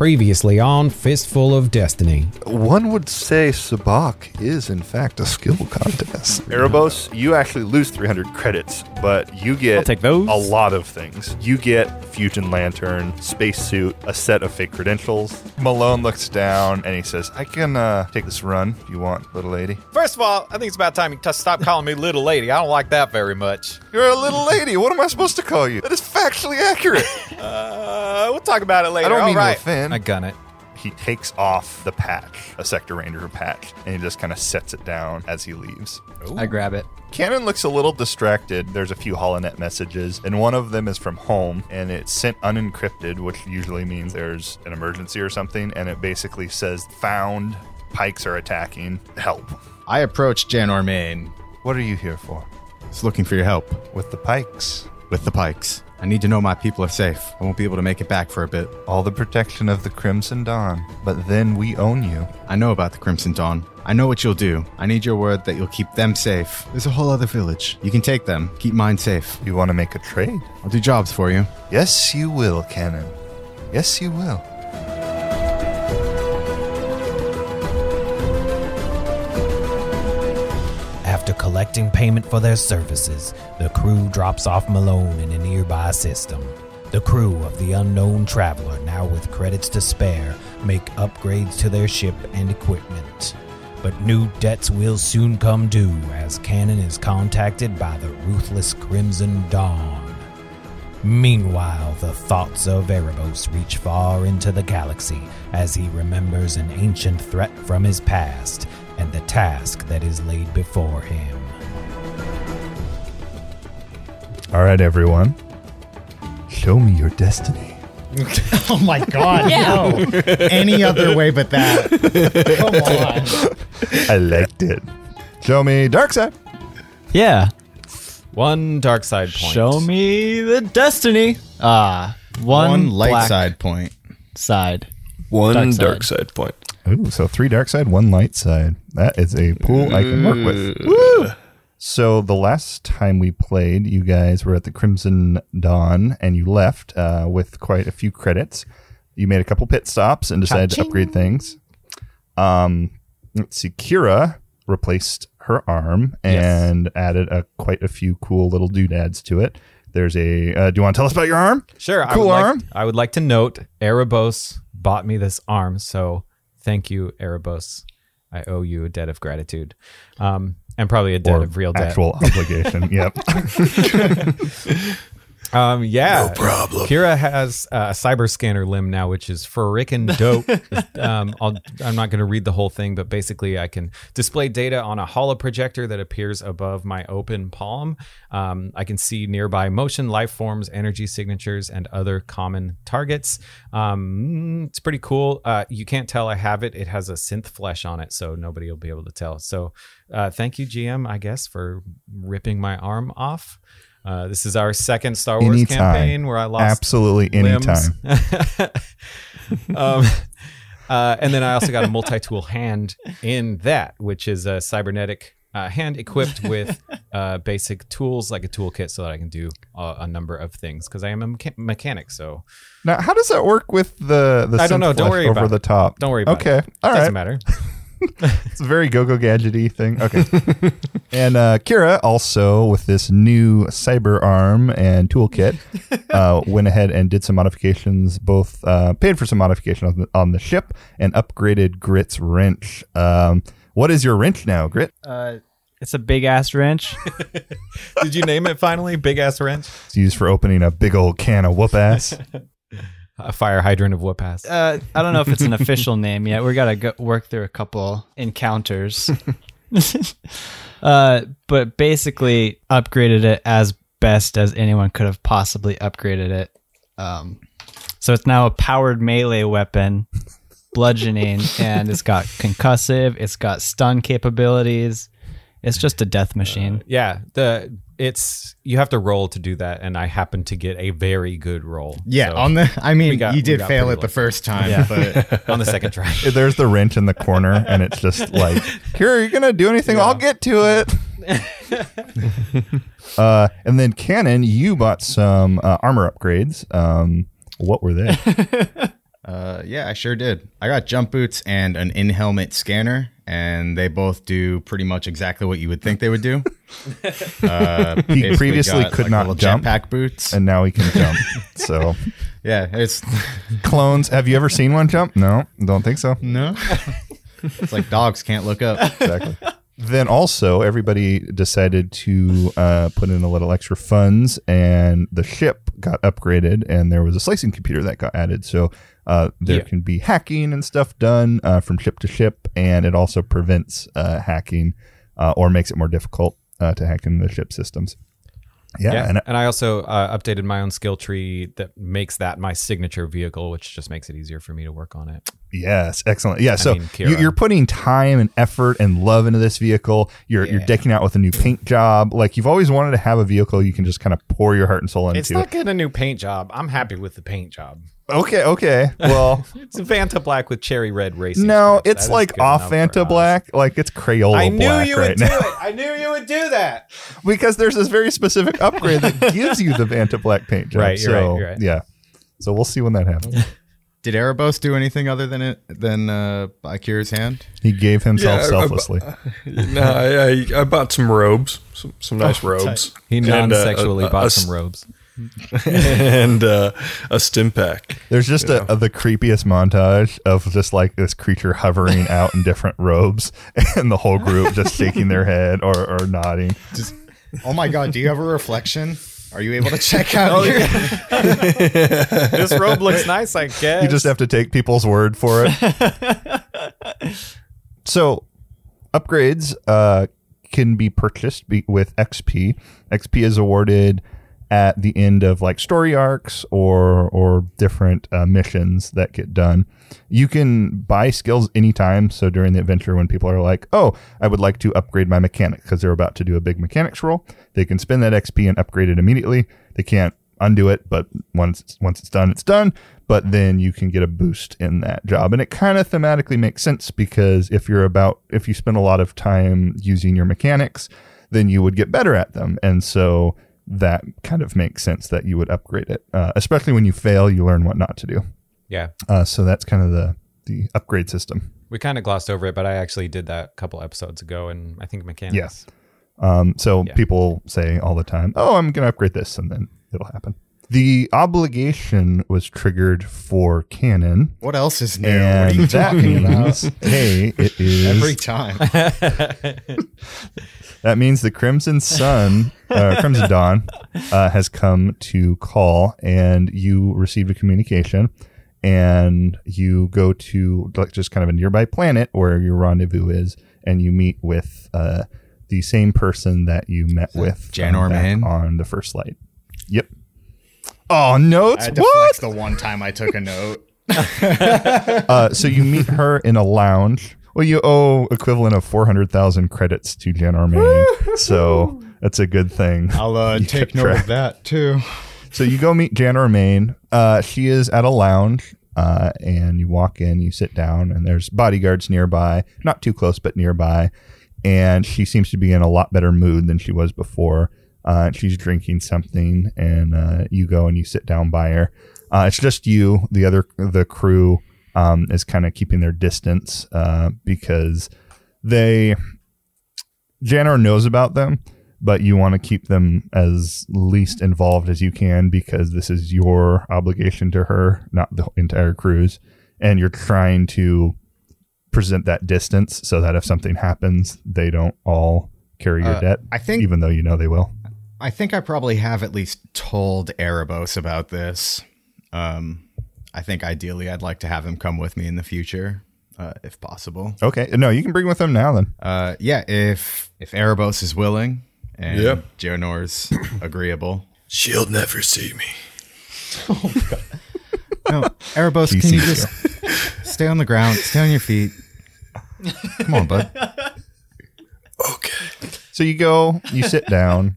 Previously on Fistful of Destiny. One would say Sabacc is, in fact, a skill contest. Erebos, you actually lose 300 credits, but you get I'll take those. a lot of things. You get Fusion Lantern, Spacesuit, a set of fake credentials. Malone looks down and he says, I can uh, take this run if you want, little lady. First of all, I think it's about time you t- stop calling me little lady. I don't like that very much. You're a little lady. What am I supposed to call you? That is factually accurate. Uh, we'll talk about it later. I don't All mean right. to offend. I gun it. He takes off the patch, a Sector Ranger patch, and he just kind of sets it down as he leaves. I grab it. Cannon looks a little distracted. There's a few HoloNet messages, and one of them is from home, and it's sent unencrypted, which usually means there's an emergency or something, and it basically says, Found, Pykes are attacking, help. I approach Jan Ormain. What are you here for? Just looking for your help With the Pykes. with the Pykes. I need to know my people are safe. I won't be able to make it back for a bit. All the protection of the Crimson Dawn, but then we own you. I know about the Crimson Dawn. I know what you'll do. I need your word that you'll keep them safe. There's a whole other village. You can take them. Keep mine safe. You want to make a trade? I'll do jobs for you. Yes, you will, Cannon. Yes, you will. Collecting payment for their services, the crew drops off Malone in a nearby system. The crew of the unknown traveler, now with credits to spare, make upgrades to their ship and equipment. But new debts will soon come due as Cannon is contacted by the ruthless Crimson Dawn. Meanwhile, the thoughts of Erebos reach far into the galaxy as he remembers an ancient threat from his past and the task that is laid before him. All right, everyone. Show me your destiny. Oh my god, no. Any other way but that. Come on. I liked it. Show me dark side. Yeah. One dark side point. Show me the destiny. Ah, one, One light black side point. side. One Dark dark side. side, point. Ooh, so three dark side, one light side. That is a pool I can work with. Woo! So the last time we played, you guys were at the Crimson Dawn, and you left uh, with quite a few credits. You made a couple pit stops and decided to upgrade things. Um, let's see, Kira replaced her arm and added a quite a few cool little doodads to it. There's a. Uh, do you want to tell us about your arm? Sure. I Cool would arm. Like, I would like to note Erebos bought me this arm, so thank you, Erebos. I owe you a debt of gratitude, um, and probably a debt of real debt. actual obligation. Yep. Um, yeah, no problem. Kira has uh, a cyber scanner limb now, which is frickin' dope. um, I'll, I'm not going to read the whole thing, but basically, I can display data on a holo projector that appears above my open palm. Um, I can see nearby motion, life forms, energy signatures, and other common targets. Um, it's pretty cool. Uh, you can't tell I have it. It has a synth flesh on it, so nobody will be able to tell. So, uh, thank you, GM, I guess, for ripping my arm off. Uh, this is our second Star Wars Anytime. campaign where I lost Absolutely anytime. um, uh, and then I also got a multi-tool hand in that, which is a cybernetic uh, hand equipped with uh, basic tools like a toolkit, so that I can do a, a number of things because I am a mecha- mechanic. So Now, how does that work with the the I don't know. Don't worry over about the it. top? don't worry about okay. it. all Doesn't matter. It's a very go-go gadgety thing. Okay. and uh, Kira also with this new cyber arm and toolkit uh, went ahead and did some modifications. Both uh, paid for some modification on the, on the ship and upgraded Grit's wrench. Um, what is your wrench now, Grit? Uh, it's a big ass wrench. Did you name it finally? Big ass wrench, It's used for opening a big old can of whoop ass. A fire hydrant of whoop ass. Uh, I don't know if it's an official name yet. We gotta go work through a couple encounters. uh, but basically upgraded it as best as anyone could have possibly upgraded it. Um, so it's now a powered melee weapon, bludgeoning, and it's got concussive. It's got stun capabilities. It's just a death machine. Yeah, the it's you have to roll to do that, and I happen to get a very good roll. Yeah, So, on the. I mean, got- you did fail pretty it the first time, Yeah. but on the second try. There's the wrench in the corner, and it's just like, Kira, are you gonna do anything? I'll get to it. uh, and then Cannon, you bought some uh, armor upgrades. Um, what were they? Uh, yeah, I sure did. I got jump boots and an in-helmet scanner, and they both do pretty much exactly what you would think they would do. Uh, He previously got, could like, not jump. jetpack boots. and now he can jump. so yeah, it's clones. Have you ever seen one jump? No, don't think so. no. it's like dogs can't look up. Exactly. then also, everybody decided to uh, put in a little extra funds, and the ship got upgraded, and there was a slicing computer that got added. So uh, there Yeah. can be hacking and stuff done uh, from ship to ship, and it also prevents uh, hacking uh, or makes it more difficult uh, to hack into the ship systems. Yeah, Yeah, and and, I also uh, updated my own skill tree that makes that my signature vehicle, which just makes it easier for me to work on it. Yes, excellent. Yeah, so mean, you, you're putting time and effort and love into this vehicle. You're you're decking out with a new paint job. Like you've always wanted to have a vehicle you can just kind of pour your heart and soul into. It's not getting a new paint job. I'm happy with the paint job. Okay, okay. Well, It's a Vanta black with cherry red racing. no, stripes. it's That is like off enough for Fanta. Black. Like it's Crayola I knew black you right would do now. it. I knew you would do that. because there's this very specific upgrade that gives you the Vanta Black paint job. Right, you're right, so, you're right. Yeah. So we'll see when that happens. Did Erebos do anything other than it than uh, by Kira's hand? He gave himself Yeah, I- I- selflessly. no, I, I, I bought some robes, some, some nice robes. He uh, non-sexually a- a- bought a- some robes. and uh, a stim pack. There's just a, a- the creepiest montage of just like this creature hovering out in different robes, and the whole group just shaking their head or, or nodding. Just, oh my god, do you have a reflection? Are you able to check out your this robe looks nice, I guess. You just have to take people's word for it. so, upgrades uh, can be purchased be- with XP. XP is awarded at the end of like story arcs or or different uh, missions that get done. You can buy skills anytime. So during the adventure, when people are like, "Oh, I would like to upgrade my mechanic," because they're about to do a big mechanics roll, they can spend that XP and upgrade it immediately. They can't undo it, but once once it's done, it's done. But then you can get a boost in that job, and it kind of thematically makes sense because if you're about if you spend a lot of time using your mechanics, then you would get better at them, and so that kind of makes sense that you would upgrade it. Uh, especially when you fail, you learn what not to do. yeah. Uh, so that's kind of the the upgrade system. We kind of glossed over it, but I actually did that a couple episodes ago, and I think mechanics. Yes. Um, so Yeah. people say all the time, "Oh, I'm going to upgrade this," and then it'll happen. The obligation was triggered for Cannon, What else is new? and what are you that talking about? hey, it is Every time. that means the Crimson Sun, uh, Crimson Dawn, uh, has come to call, and you received a communication, and you go to like just kind of a nearby planet where your rendezvous is, and you meet with uh, the same person that you met with Janor back on the first light. Yep. Oh, notes. I What? flex the one time I took a note. Uh, so you meet her in a lounge. Well, you owe equivalent of four hundred thousand credits to Jan Armain, so that's a good thing. I'll uh, take note track. of that too. So you go meet Jan Armain. Uh, she is at a lounge, uh, and you walk in. You sit down, and there's bodyguards nearby, not too close, but nearby. And she seems to be in a lot better mood than she was before. Uh, she's drinking something, and uh, you go and you sit down by her. Uh, it's just you. The other the crew um, is kind of keeping their distance uh, because they Janor knows about them, but you want to keep them as least involved as you can because this is your obligation to her, not the entire cruise. And you're trying to present that distance so that if something happens, they don't all carry your Uh, debt, I think even though you know they will. I think I probably have at least told Erebos about this. Um, I think ideally I'd like to have him come with me in the future, uh, if possible. Okay. No, you can bring with them now then. Uh, yeah, if if Erebos is willing and Yep. Jonor's agreeable. She'll never see me. Oh my god. no, Erebos, can you just stay on the ground, stay on your feet? Come on, bud. Okay. So you go, you sit down,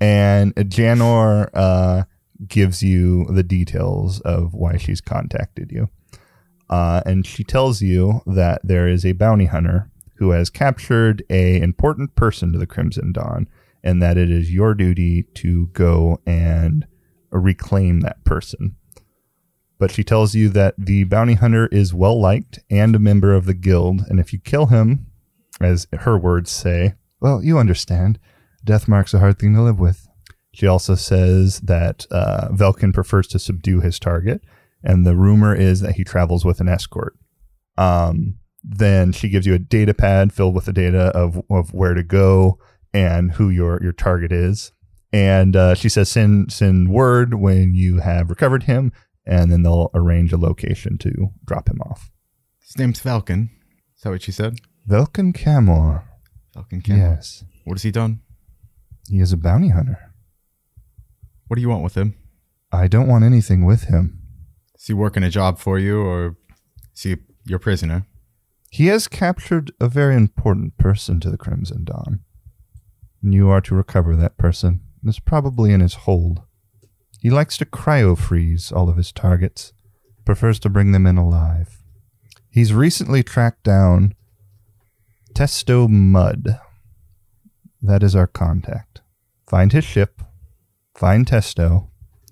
and Janor uh, gives you the details of why she's contacted you. Uh, and she tells you that there is a bounty hunter who has captured a important person to the Crimson Dawn, and that it is your duty to go and reclaim that person. but she tells you that the bounty hunter is well liked and a member of the guild, and if you kill him, as her words say, well, you understand, death mark's a hard thing to live with. She also says that uh, Velkin prefers to subdue his target, and the rumor is that he travels with an escort. Um, then she gives you a data pad filled with the data of, of where to go and who your, your target is. And uh, she says, send, send word when you have recovered him, and then they'll arrange a location to drop him off. His name's Falcon. Is that what she said? Velkin Camor. Falcon Camor. Yes. What has he done? He is a bounty hunter. What do you want with him? I don't want anything with him. Is he working a job for you, or is he your prisoner? He has captured a very important person to the Crimson Dawn. And you are to recover that person. It's probably in his hold. He likes to cryo freeze all of his targets, prefers to bring them in alive. He's recently tracked down Testo Mud. That is our contact. Find his ship, find Testo,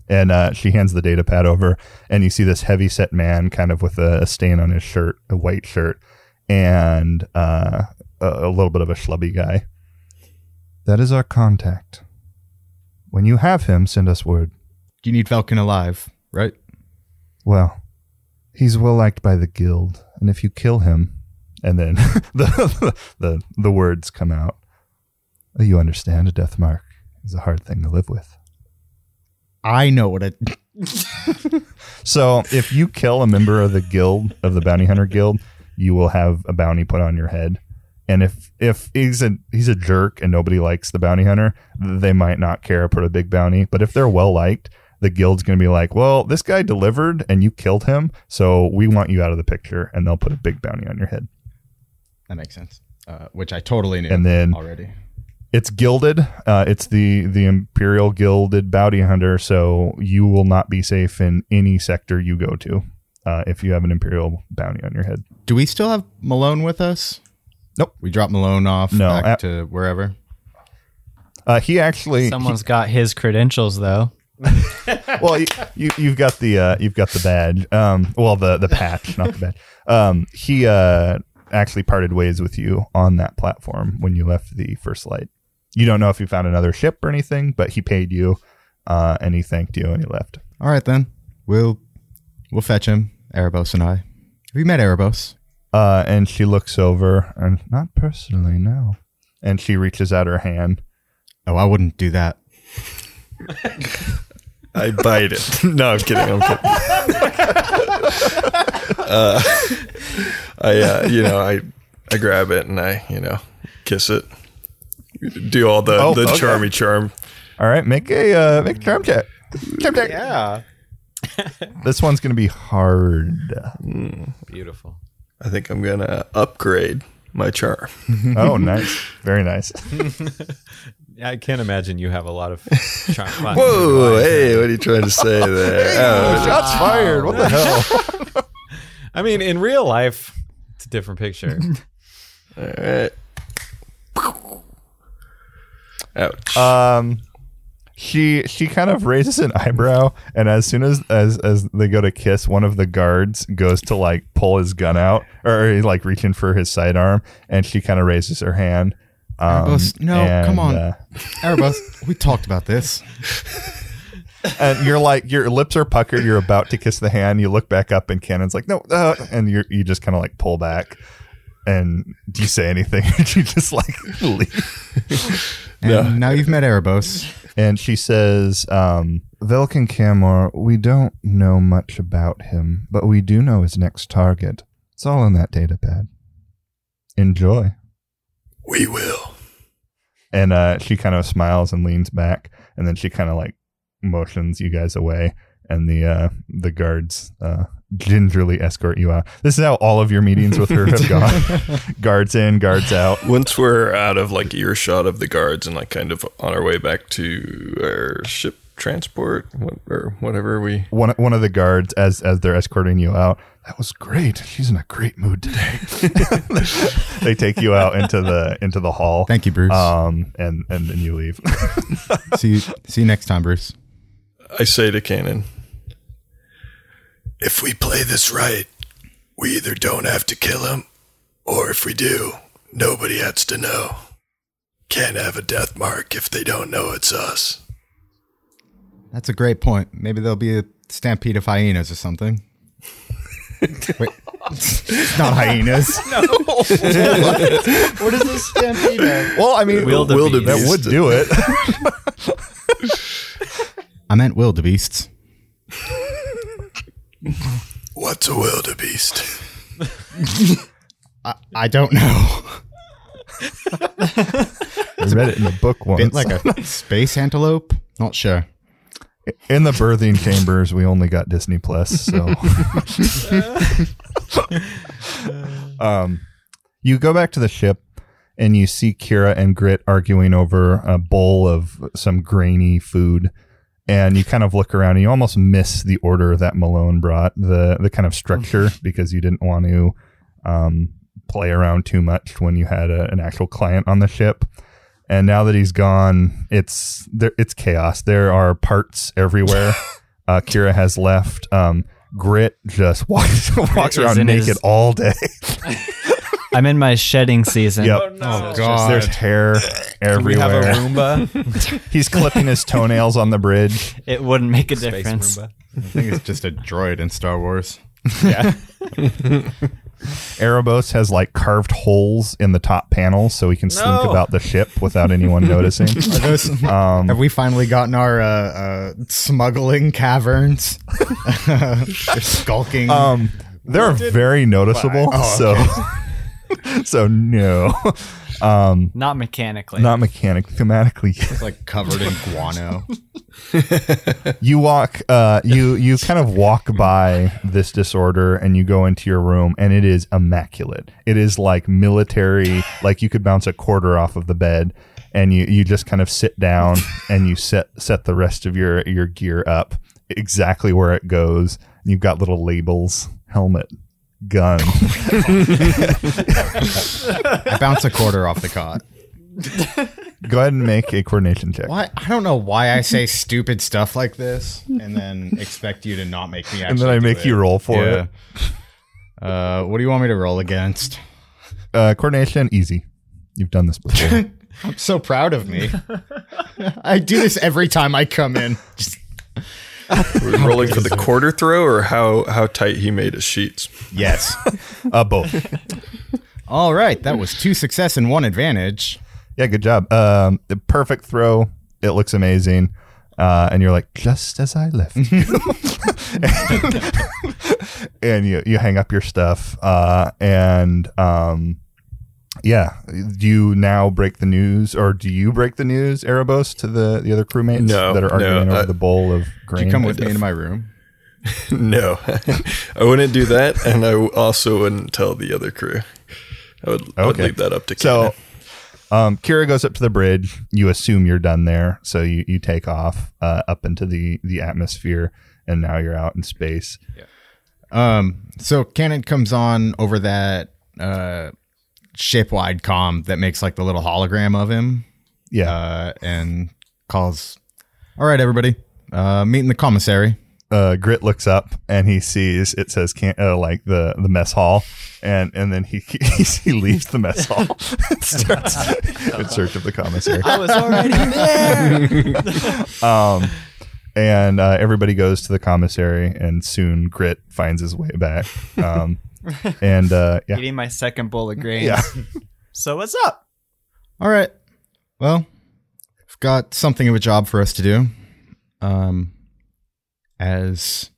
and uh, she hands the data pad over, and you see this heavy set man kind of with a, a stain on his shirt, a white shirt, and uh, a, a little bit of a schlubby guy. That is our contact. When you have him, send us word. You need Falcon alive, right? Well, he's well liked by the guild, and if you kill him, and then the, the the words come out, you understand a death mark is a hard thing to live with. I know what it. So if you kill a member of the guild of the bounty hunter guild, you will have a bounty put on your head. And if if he's a he's a jerk and nobody likes the bounty hunter, they might not care put a big bounty. But if they're well liked, the guild's going to be like, well, this guy delivered and you killed him, so we want you out of the picture, and they'll put a big bounty on your head. That makes sense. Uh, which I totally knew. And then- already. It's gilded. Uh, it's the the Imperial Gilded Bounty Hunter, so you will not be safe in any sector you go to uh, if you have an Imperial bounty on your head. Do we still have Malone with us? Nope. We dropped Malone off No, back at- to wherever. Uh, he actually, Someone's got his credentials though. well, you, you you've got the uh, you've got the badge. Um, well, the the patch, not the badge. Um, he uh actually parted ways with you on that platform when you left the First Light. You don't know if you found another ship or anything, but he paid you, uh, and he thanked you and he left. All right then. We'll we'll fetch him. Erebos and I. Have you met Erebos? Uh, and she looks over, and not personally, no. And she reaches out her hand. Oh, I wouldn't do that. I bite it. no, I'm kidding. I'm kidding. uh, I, uh, you know, I, I grab it and I, you know, kiss it. Do all the Oh, the okay. charmy charm. All right, make a uh, make a charm check. Charm check. Yeah. This one's gonna be hard. Beautiful. I think I'm gonna upgrade my charm. Oh, nice, very nice. I can't imagine you have a lot of charm. Whoa, hey, what are you trying to say there? Oh, Shots fired. What the hell? I mean, in real life, it's a different picture. all right. Ouch. Um, she she kind of raises an eyebrow, and as soon as as as they go to kiss, one of the guards goes to like pull his gun out or like reaching for his sidearm, and she kind of raises her hand. Um, Erebos, no, and, come on. uh, Erebos, we talked about this. and you're like your lips are puckered. You're about to kiss the hand. You look back up, and Cannon's like, "No," uh, and you you just kind of like pull back. And do you say anything? you just like leave. And now you've met Erebos. and she says, um, Velkin Camor, we don't know much about him, but we do know his next target. It's all in that data pad. Enjoy. we will. And uh, she kind of smiles and leans back, and then she kind of like motions you guys away, and the uh, the guards uh, gingerly escort you out. This is how all of your meetings with her have gone. guards in, guards out. Once we're out of like earshot of the guards and like kind of on our way back to our ship transport or whatever we One one of the guards, as as they're escorting you out, that was great. She's in a great mood today. they take you out into the into the hall. Thank you, Bruce. Um, and and then you leave. see you see you next time, Bruce. I say to Kanan, if we play this right, we either don't have to kill him, or if we do, nobody has to know. Can't have a death mark if they don't know it's us. That's a great point. Maybe there'll be a stampede of hyenas or something. Wait, it's not hyenas. No. What is this stampede? Well, I mean, Wildebeest. that would do it. I meant wildebeests. What's a wildebeest? I, I don't know. I read it in the book once. Bit like a space antelope. Not sure. in the birthing chambers, we only got Disney Plus, so. um, you go back to the ship, and you see Kira and Grit arguing over a bowl of some grainy food, and you kind of look around, and you almost miss the order that Malone brought the the kind of structure because you didn't want to um, play around too much when you had a, an actual client on the ship and now that he's gone, it's there. It's chaos. There are parts everywhere. uh, Kira has left. Um, Grit just walks walks around naked his- all day. I'm in my shedding season. yep. Oh, God. There's hair everywhere. We have a everywhere. Roomba. He's clipping his toenails on the bridge. It wouldn't make a Space difference. Roomba. I think it's just a droid in Star Wars. Yeah. Erebos has like carved holes in the top panel so he can slink No. about the ship without anyone noticing. Are those, Um, have we finally gotten our uh, uh, smuggling caverns? They're skulking. Um, they're very noticeable. so, so no, um, Not mechanically. not mechanic. Thematically, It's like covered in guano. you walk uh you you kind of walk by this disorder and you go into your room and it is immaculate it is like military like you could bounce a quarter off of the bed and you you just kind of sit down and you set set the rest of your your gear up exactly where it goes you've got little labels helmet gun I bounce a quarter off the cot. go ahead and make a coordination check Why? I don't know why I say stupid stuff like this and then expect you to not make me actually. and then i do make it. you roll for Yeah. it Uh, what do you want me to roll against? uh coordination easy you've done this before I'm so proud of me. I do this every time I come in. Just, We're rolling for the quarter throw or how, how tight he made his sheets. yes. uh both All right, that was two success and one advantage. Yeah, good job. Um, the perfect throw. It looks amazing. Uh, and you're like, just as I left you. and you, you hang up your stuff. Uh, and um, yeah, do you now break the news, or do you break the news, Erebos, to the, the other crewmates No, that are arguing no, over I- the bowl of grain? Did you come with me into my room? No, I wouldn't do that, and I also wouldn't tell the other crew. I would, I would leave that up to So, Kenan. um, Kira goes up to the bridge. You assume you're done there, so you, you take off uh, up into the the atmosphere, and now you're out in space. Yeah. Um, so Cannon comes on over that uh, ship-wide comm that makes like the little hologram of him, Yeah, uh, and calls. All right, everybody, uh, meet in the commissary. uh, Grit looks up and he sees it says can uh, like the the mess hall, and and then he he, he leaves the mess hall and starts in search of the commissary. I was already there. Um, and uh, everybody goes to the commissary, and soon Grit finds his way back. Um, and uh, yeah, Eating my second bowl of grains. yeah. So what's up? All right. Well, I've got something of a job for us to do. Um, as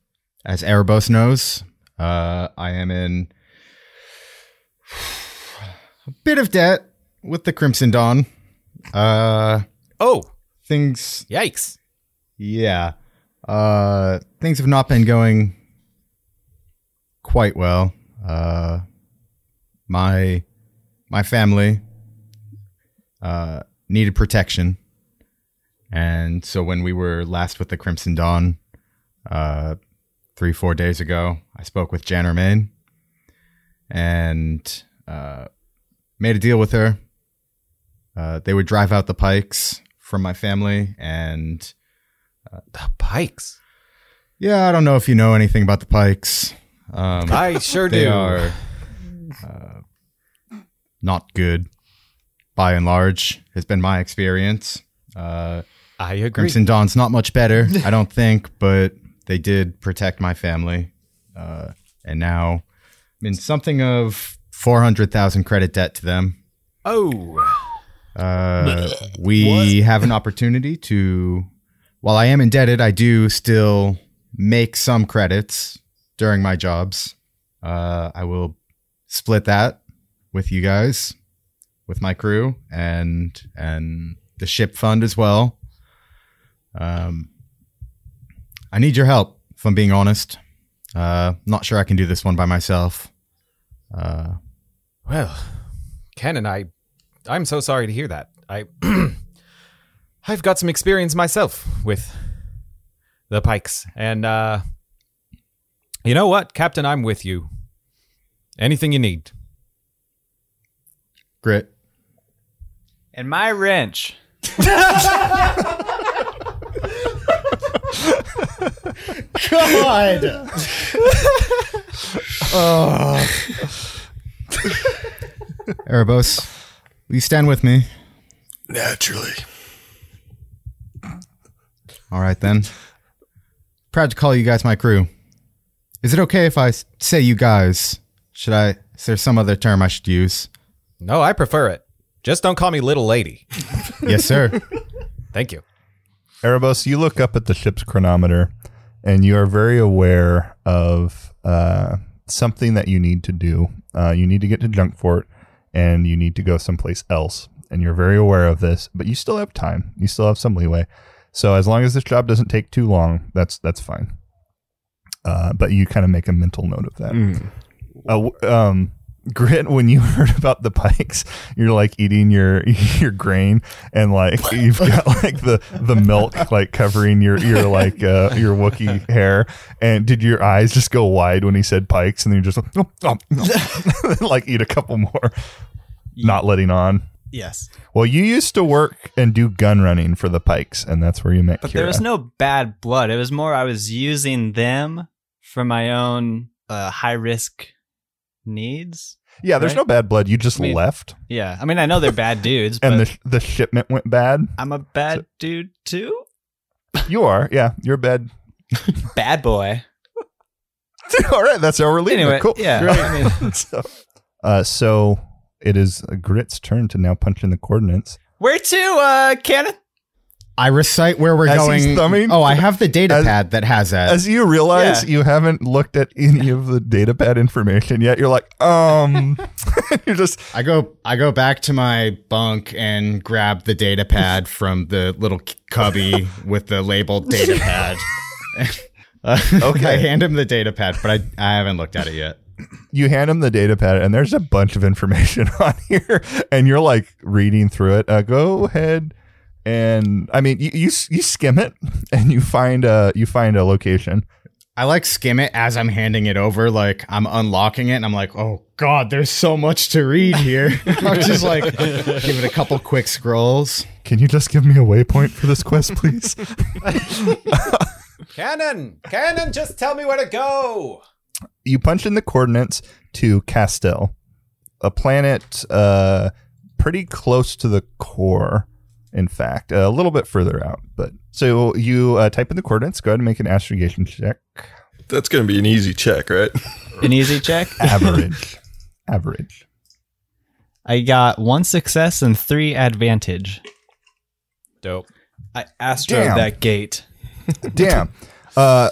as Erebos knows, uh, I am in a bit of debt with the Crimson Dawn. Uh, Oh, things, yikes. yeah, uh, things have not been going quite well. Uh, my my family uh, needed protection, and so when we were last with the Crimson Dawn, uh, three four days ago, I spoke with Jan Romaine and uh, made a deal with her. Uh, they would drive out the Pykes from my family, and The Pykes. Yeah, I don't know if you know anything about the Pykes. Um, I sure they do. are uh, not good by and large, has been my experience. Uh, I agree. Crimson Dawn's not much better, I don't think, but they did protect my family. Uh, and now I'm in something of 400,000 credit debt to them. Oh, Uh, we have an opportunity to, while I am indebted, I do still make some credits during my jobs. Uh, I will split that with you guys, with my crew, and and the ship fund as well. Um, I need your help, if I'm being honest. Uh, not sure I can do this one by myself. Uh, well, Ken and I, I'm so sorry to hear that. I, I've got some experience myself with the Pykes, and uh, you know what, Captain, I'm with you. Anything you need. grit. And my wrench. God. Erebos, will you stand with me? Naturally. All right then. Proud to call you guys my crew. Is it okay if I say you guys? Should I? Is there some other term I should use? No, I prefer it. Just don't call me little lady. Yes, sir. Thank you. Erebos, you look up at the ship's chronometer and you are very aware of uh, something that you need to do. Uh, you need to get to Junkfort and you need to go someplace else. And you're very aware of this, but you still have time. You still have some leeway. So as long as this job doesn't take too long, that's that's fine. Uh, but you kind of make a mental note of that. Uh, um, Grit, when you heard about the Pykes, you're like eating your your grain, and like you've got like the the milk like covering your your like uh, your Wookiee hair. And did your eyes just go wide when he said Pykes, and then you just oh, oh, oh. like eat a couple more, not letting on. Yes. Well, you used to work and do gun running for the Pykes, and that's where you met But Kira. there was no bad blood. It was more I was using them for my own uh, high risk needs. yeah, there's right? no bad blood. You just I mean- left, Yeah. I mean, I know they're bad dudes, but and the the shipment went bad. I'm a bad dude too. You are, yeah, you're a bad. Bad boy. All right, that's how we're leaving. Anyway, it. Cool. yeah. I mean- so, uh, so it is Grit's turn to now punch in the coordinates. Where to, uh, Cannon? I recite where we're As going. he's thumbing? oh, I have the data As- pad that has that. As you realize Yeah. you haven't looked at any of the datapad information yet, you're like, um, you're just I go I go back to my bunk and grab the data pad from the little cubby with the labeled data pad. Uh, Okay. I hand him the data pad, but I, I haven't looked at it yet. you hand him the datapad, and there's a bunch of information on here, and you're like reading through it. Uh, go ahead. And I mean, you, you you skim it, and you find a you find a location. I like skim it as I'm handing it over, like I'm unlocking it, and I'm like, oh god, there's so much to read here. I'm just like give it a couple quick scrolls. Can you just give me a waypoint for this quest, please? Cannon! Cannon, just tell me where to go! you punch in the coordinates to Castel, a planet uh, pretty close to the core. In fact, a little bit further out. But so you uh, type in the coordinates. Go ahead and make an astrogation check. That's going to be an easy check, right? An easy check. Average. Average. I got one success and three advantage. Dope. I astro Damn. that gate. Damn. Uh,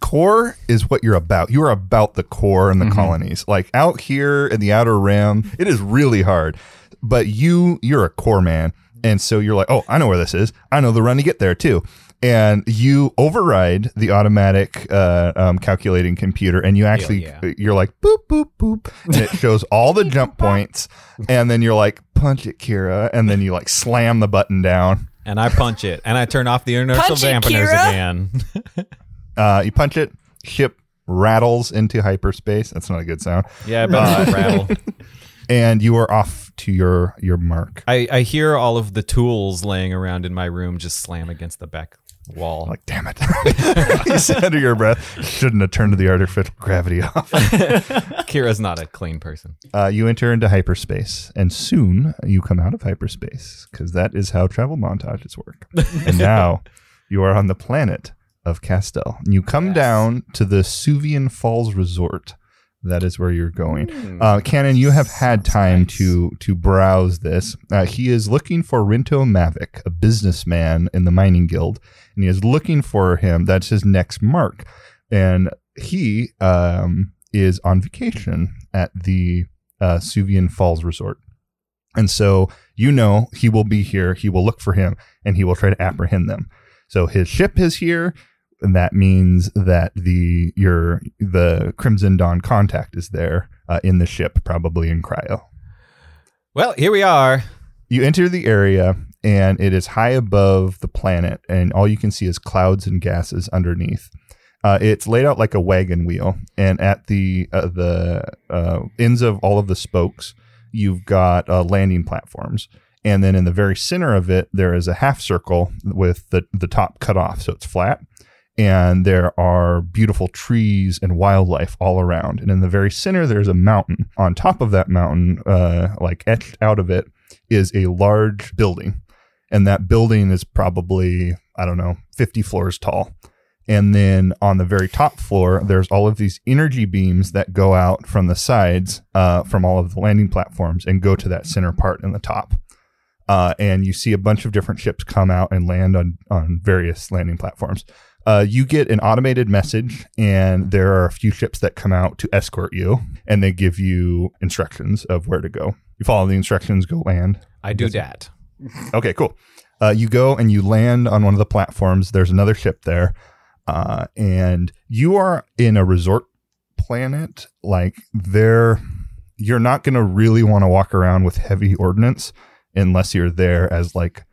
core is what you're about. You are about the core and the colonies. Like out here in the outer rim, it is really hard. But you, you're a core man, and so you're like, oh, I know where this is. I know the run to get there too. And you override the automatic uh, um, calculating computer, and you actually yeah. you're like boop boop boop, and it shows all the jump points, and then you're like punch it, Kira, and then you like slam the button down. And I punch it, and I turn off the inertial Punch it, dampeners again. Uh, you punch it, ship rattles into hyperspace. That's not a good sound. yeah, but not rattle. And you are off to your your mark. I, I hear all of the tools laying around in my room just slam against the back wall. Like, damn it. you said under your breath, shouldn't have turned the artificial gravity off. Kira's not a clean person. Uh, you enter into hyperspace, and soon you come out of hyperspace because that is how travel montages work. and now you are on the planet of Castel. You come down to the Suvian Falls Resort. That is where you're going. Uh, Cannon, you have had time to to browse this. Uh, he is looking for Rinto Mavic, a businessman in the mining guild, and he is looking for him. That's his next mark, and he um, is on vacation at the uh, Suvian Falls Resort. And so you know he will be here. He will look for him, and he will try to apprehend them. So his ship is here, and that means that the your the Crimson Dawn contact is there uh, in the ship, probably in cryo. Well, here we are. You enter the area, and it is high above the planet, and all you can see is clouds and gases underneath. Uh, it's laid out like a wagon wheel, and at the uh, the uh, ends of all of the spokes, you've got uh, landing platforms, and then in the very center of it, there is a half circle with the the top cut off, so it's flat, and there are beautiful trees and wildlife all around. And in the very center, there's a mountain. On top of that mountain, uh, like etched out of it, is a large building, and that building is probably I don't know, 50 floors tall. And then on the very top floor, there's all of these energy beams that go out from the sides, uh, from all of the landing platforms, and go to that center part in the top. Uh, and you see a bunch of different ships come out and land on on various landing platforms. Uh, you get an automated message, and there are a few ships that come out to escort you, and they give you instructions of where to go. You follow the instructions, go land. I do that. Okay, cool. Uh, you go and you land on one of the platforms. There's another ship there, uh, and you are in a resort planet. Like there, you're not going to really want to walk around with heavy ordnance unless you're there as like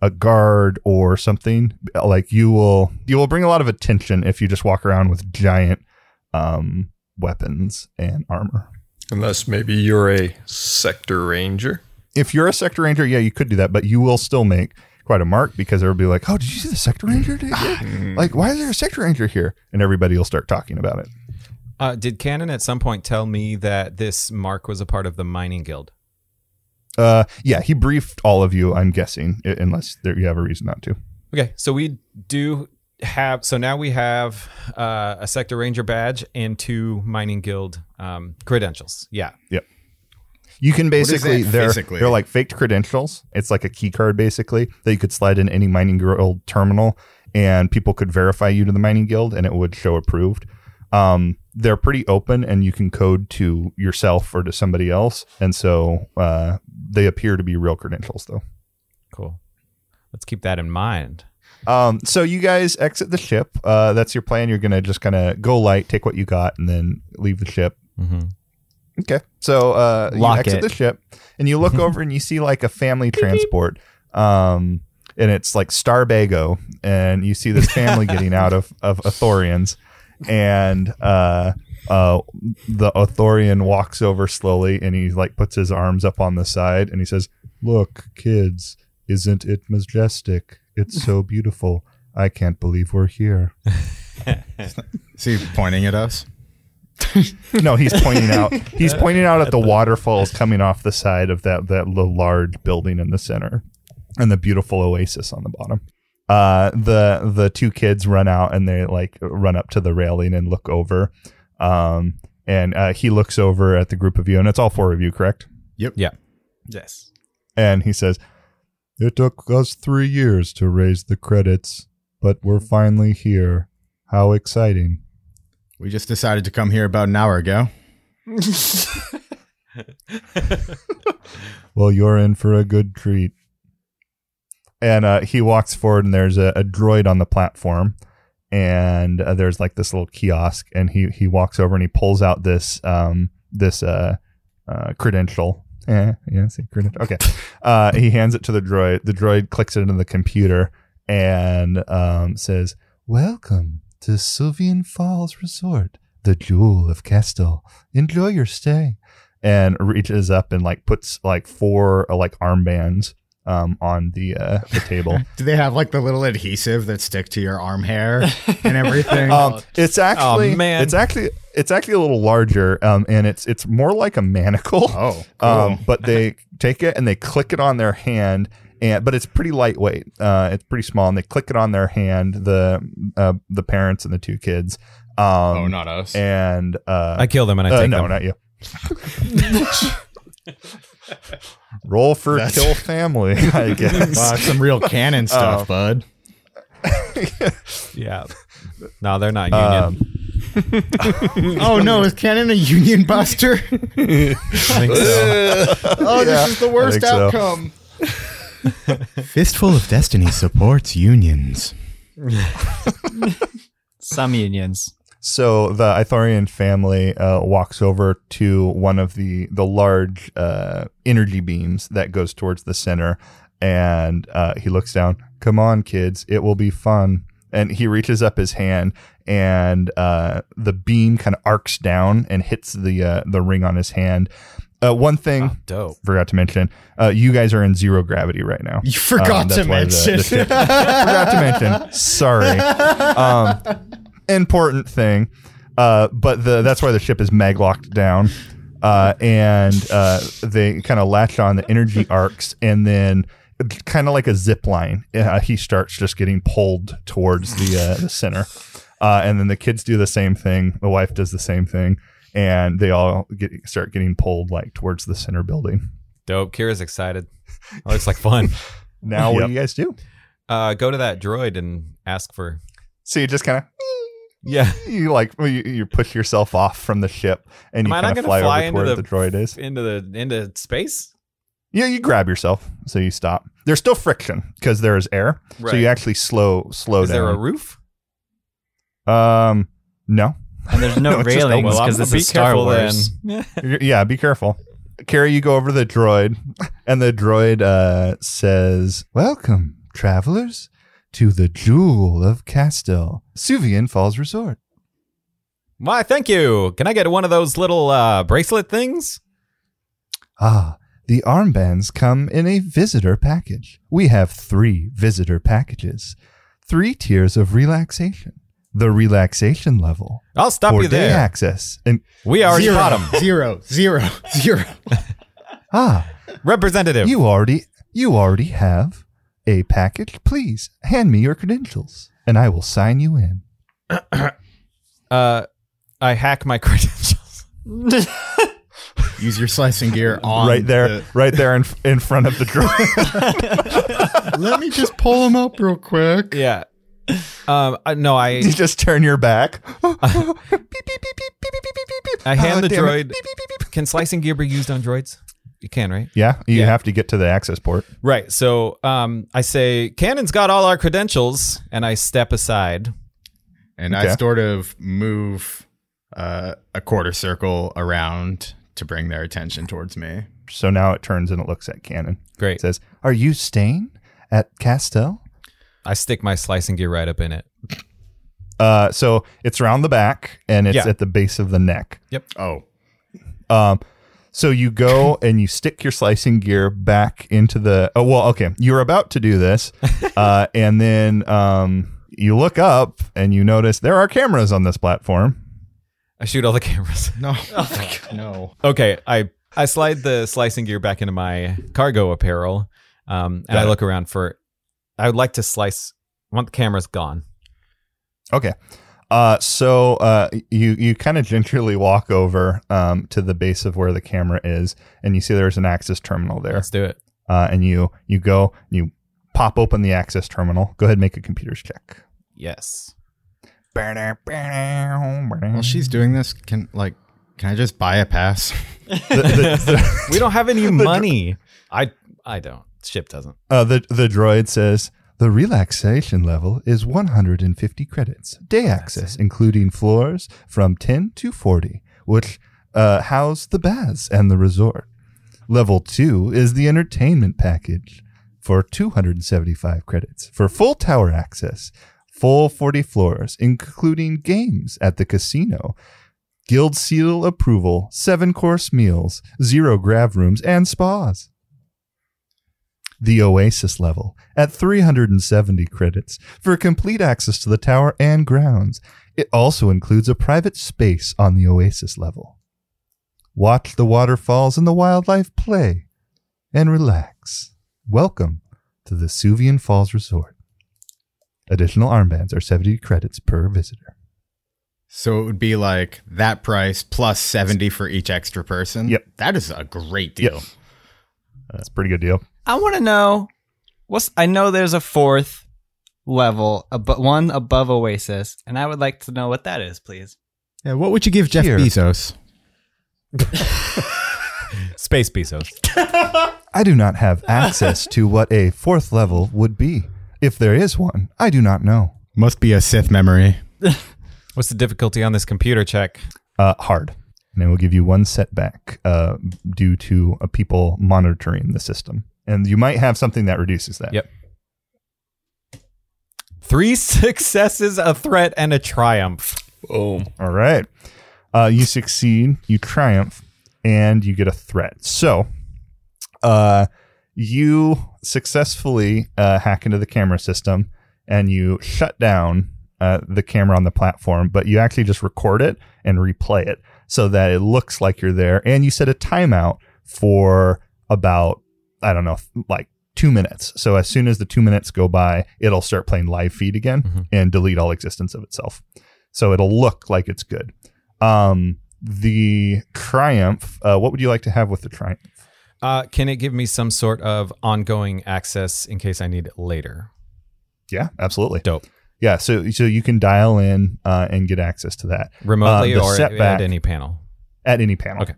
a guard or something. Like you will, you will bring a lot of attention if you just walk around with giant um, weapons and armor. Unless maybe you're a sector ranger. if you're a sector ranger, yeah, you could do that, but you will still make quite a mark because everybody will be like, "Oh, did you see the sector ranger? Did like, why is there a sector ranger here?" And everybody will start talking about it. Uh, did Cannon at some point tell me that this mark was a part of the mining guild? Uh, yeah, he briefed all of you. I'm guessing, unless there, you have a reason not to. Okay, so we do have. So now we have uh, a sector ranger badge and two mining guild um, credentials. Yeah. Yep. You can basically they're physically? they're like faked credentials. It's like a key card basically that you could slide in any mining guild terminal, and people could verify you to the mining guild, and it would show approved. Um, they're pretty open, and you can code to yourself or to somebody else, and so uh, they appear to be real credentials, though. Cool. Let's keep that in mind. Um, so you guys exit the ship. Uh, that's your plan. You're gonna just kind of go light, take what you got, and then leave the ship. Mm-hmm. Okay. So uh, you exit it. the ship, and you look over and you see like a family transport. Um, and it's like Starbago, and you see this family getting out of of Ithorians, and uh, uh, the Ithorian walks over slowly, and he like puts his arms up on the side, and he says, "Look, kids, isn't it majestic? It's so beautiful. I can't believe we're here." Is he pointing at us? No, he's pointing out. He's pointing out at the waterfalls coming off the side of that that large building in the center, and the beautiful oasis on the bottom. Uh, the the two kids run out and they like run up to the railing and look over. Um, and uh, he looks over at the group of you, and it's all four of you, correct? Yep. Yeah. Yes. And he says, "It took us three years to raise the credits, but we're finally here. How exciting!" We just decided to come here about an hour ago. Well, you're in for a good treat. And uh, he walks forward, and there's a, a droid on the platform, and uh, there's like this little kiosk, and he he walks over and he pulls out this um this uh, uh credential. Eh, yeah, see credential. Okay, uh, he hands it to the droid. The droid clicks it into the computer and um, says, "Welcome to Sylvian Falls Resort, the jewel of Castel. Enjoy your stay." and reaches up and like puts like four uh, like armbands um, on the uh, the table. Do they have like the little adhesive that stick to your arm hair and everything? Um, it's actually man. it's actually it's actually a little larger, um, and it's it's more like a manacle. oh, cool. Um, but they take it and they click it on their hand, and but it's pretty lightweight. Uh, it's pretty small, and they click it on their hand. The uh, the parents and the two kids. Um, oh, not us. And uh, I kill them and I uh, take no, them. not you. Roll for That's- kill family, I guess. Wow, some real canon stuff, bud. Yeah. No, they're not union. Um, Oh no, is canon a union buster? I think so. Oh, Yeah, this is the worst think so. outcome. Fistful of Destiny supports unions. Some unions. So the Ithorian family uh, walks over to one of the the large uh, energy beams that goes towards the center, and uh, he looks down. Come on, kids, it will be fun. And he reaches up his hand, and uh, the beam kind of arcs down and hits the uh, the ring on his hand. Uh, one thing Oh, dope. forgot to mention: uh, you guys are in zero gravity right now. You forgot Um, that's to why the- mention. the forgot to mention. Sorry. Um, important thing. Uh, but the that's why the ship is mag locked down. Uh, and uh, they kind of latch on the energy arcs, and then kind of like a zip line, uh, he starts just getting pulled towards the uh, the center. Uh, and then the kids do the same thing. The wife does the same thing, and they all get start getting pulled like towards the center building. Dope. Kira's excited. That looks like fun. Now, what do you guys do? Uh, go to that droid and ask for. So you just kind of Yeah. you like you, you push yourself off from the ship and Am you I not kind of fly, fly over to where the- the, droid is. Into the into space. Yeah, you grab yourself, so you stop. There's still friction because there is air, so you actually slow slow Is down. Is there a roof? um, no. And there's no, No, railings because I'm it's a Star Wars. then. Yeah, be careful. Carrie, you go over to the droid, and the droid uh, says, "Welcome, travelers, to the Jewel of Castel, Suvian Falls Resort." Why? Thank you. Can I get one of those little uh, bracelet things? Ah, the armbands come in a visitor package. We have three visitor packages, three tiers of relaxation. The relaxation level I'll stop for you day there. access and We already zero, bought 'em. zero, zero, zero. ah, Representative. you already you already have a package. Please hand me your credentials, and I will sign you in. uh, I hack my credentials. Use your slicing gear on right there, the- right there in in front of the droid. Let me just pull them up real quick. yeah. Um. I, no, I you just turn your back. I hand Oh, the damn it. droid. Can slicing gear be used on droids? You can, right? Yeah, you Yeah. have to get to the access port. Right. So, um, I say, Cannon's got all our credentials, and I step aside. And Okay. I sort of move uh, a quarter circle around to bring their attention towards me. So now it turns and it looks at Cannon. Great. It says, "Are you staying at Castel?" I stick my slicing gear right up in it. Uh, so it's around the back and it's Yeah. at the base of the neck. Yep. Oh, Um, so you go and you stick your slicing gear back into the. Oh well, okay. You're about to do this, uh, and then um, you look up and you notice there are cameras on this platform. I shoot all the cameras. no. no. okay. I I slide the slicing gear back into my cargo apparel, um, and Got I it. look around for. I would like to slice. I want the cameras gone. Okay. Uh, so uh, you you kind of gingerly walk over um, to the base of where the camera is, and you see there's an access terminal there. Let's do it. Uh, and you you go you pop open the access terminal. Go ahead and make a computer's check. Yes. Well, she's doing this, can like, can I just buy a pass? the, the, the, We don't have any money. I I don't. Ship doesn't. uh, the the droid says the relaxation level is 150 credits. Day access, including floors from 10 to 40, which uh, house the baths and the resort. Level two is the entertainment package for 275 credits for full tower access, full 40 floors, including games at the casino. Guild seal approval, seven course meals, zero grav rooms, and spas. The Oasis level at 370 credits for complete access to the tower and grounds. It also includes a private space on the Oasis level. Watch the waterfalls and the wildlife play and relax. Welcome to the Suvian Falls Resort. Additional armbands are 70 credits per visitor. So it would be like that price plus 70 for each extra person. Yep. That is a great deal. Yep. That's a pretty good deal. I want to know what's. I know there's a fourth level, but one above Oasis, and I would like to know what that is, please. Yeah, what would you give Jeff Here. Bezos? Space Bezos. I do not have access to what a fourth level would be. If there is one, I do not know. Must be a Sith memory. What's the difficulty on this computer check? Uh, hard. And it will give you one setback uh, due to uh, people monitoring the system. And you might have something that reduces that. Yep. Three successes, a threat, and a triumph. Boom. All right. Uh, you succeed, you triumph, and you get a threat. So, uh, you successfully uh, hack into the camera system and you shut down uh, the camera on the platform, but you actually just record it and replay it so that it looks like you're there. And you set a timeout for about, I don't know, like two minutes. So as soon as the two minutes go by, it'll start playing live feed again and delete all existence of itself. So it'll look like it's good. Um, the triumph, uh, what would you like to have with the triumph? Uh, can it give me some sort of ongoing access in case I need it later? Yeah, absolutely. Dope. Yeah, so so you can dial in uh, and get access to that Remotely Uh, or setback- at any panel? at any panel. Okay.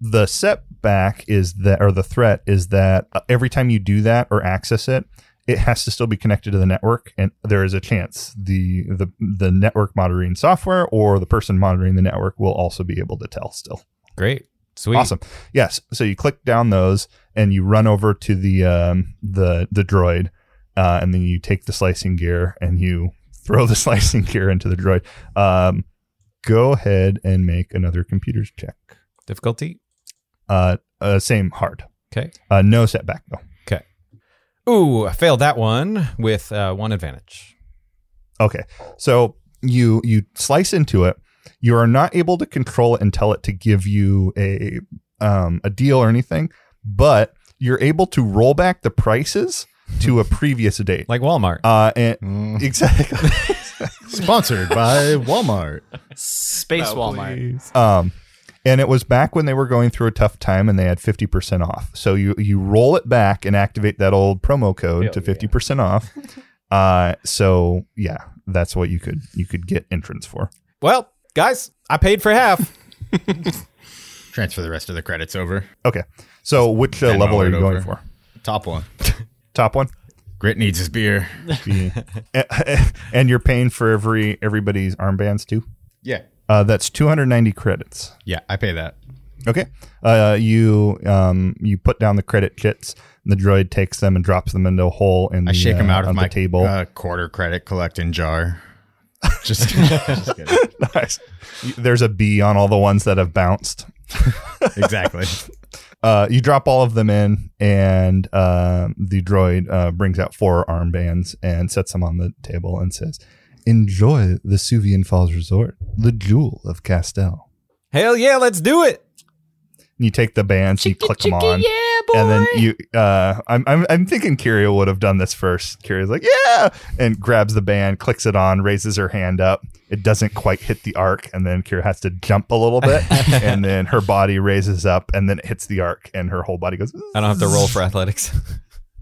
The setback is that, or the threat is that uh, every time you do that or access it, it has to still be connected to the network, and there is a chance the the the network monitoring software or the person monitoring the network will also be able to tell still. Great. Sweet. Awesome. Yes. So you click down those and you run over to the um, the the droid, uh, and then you take the slicing gear and you throw the slicing gear into the droid. Um, go ahead and make another computers check. Difficulty? Uh, uh same hard. Okay. Uh, no setback though. Okay. Ooh, I failed that one with uh, one advantage. Okay. So you you slice into it. You are not able to control it and tell it to give you a um, a deal or anything, but you're able to roll back the prices to a previous date. Like Walmart. Uh, and exactly. Sponsored by Walmart. Space Walmart. um, and it was back when they were going through a tough time and they had 50% off. So you you roll it back and activate that old promo code to 50% off. Uh, so yeah, that's what you could you could get entrance for. well, guys, I paid for half. Transfer the rest of the credits over. Okay. So which uh, level are you going over. for? Top one. Top one? Grit needs his beer. and you're paying for every everybody's armbands too. Yeah. Uh, that's 290 credits. Yeah, I pay that. Okay. Uh, you um, you put down the credit kits. And the droid takes them and drops them into a hole in the, I shake him uh, out of my table. Uh, quarter credit collecting jar. Just, just kidding. nice. There's a B on all the ones that have bounced. Exactly. Uh, you drop all of them in, and uh, the droid uh, brings out four armbands and sets them on the table and says, "Enjoy the Suvian Falls Resort, the jewel of Castel." Hell yeah, let's do it. You take the bands, you click them on, and then you. Uh, I'm, I'm I'm thinking Kyria would have done this first. Kyria's like, "Yeah," and grabs the band, clicks it on, raises her hand up. It doesn't quite hit the arc, and then Kyria has to jump a little bit, and then her body raises up, and then it hits the arc, and her whole body goes. I don't have to roll for athletics.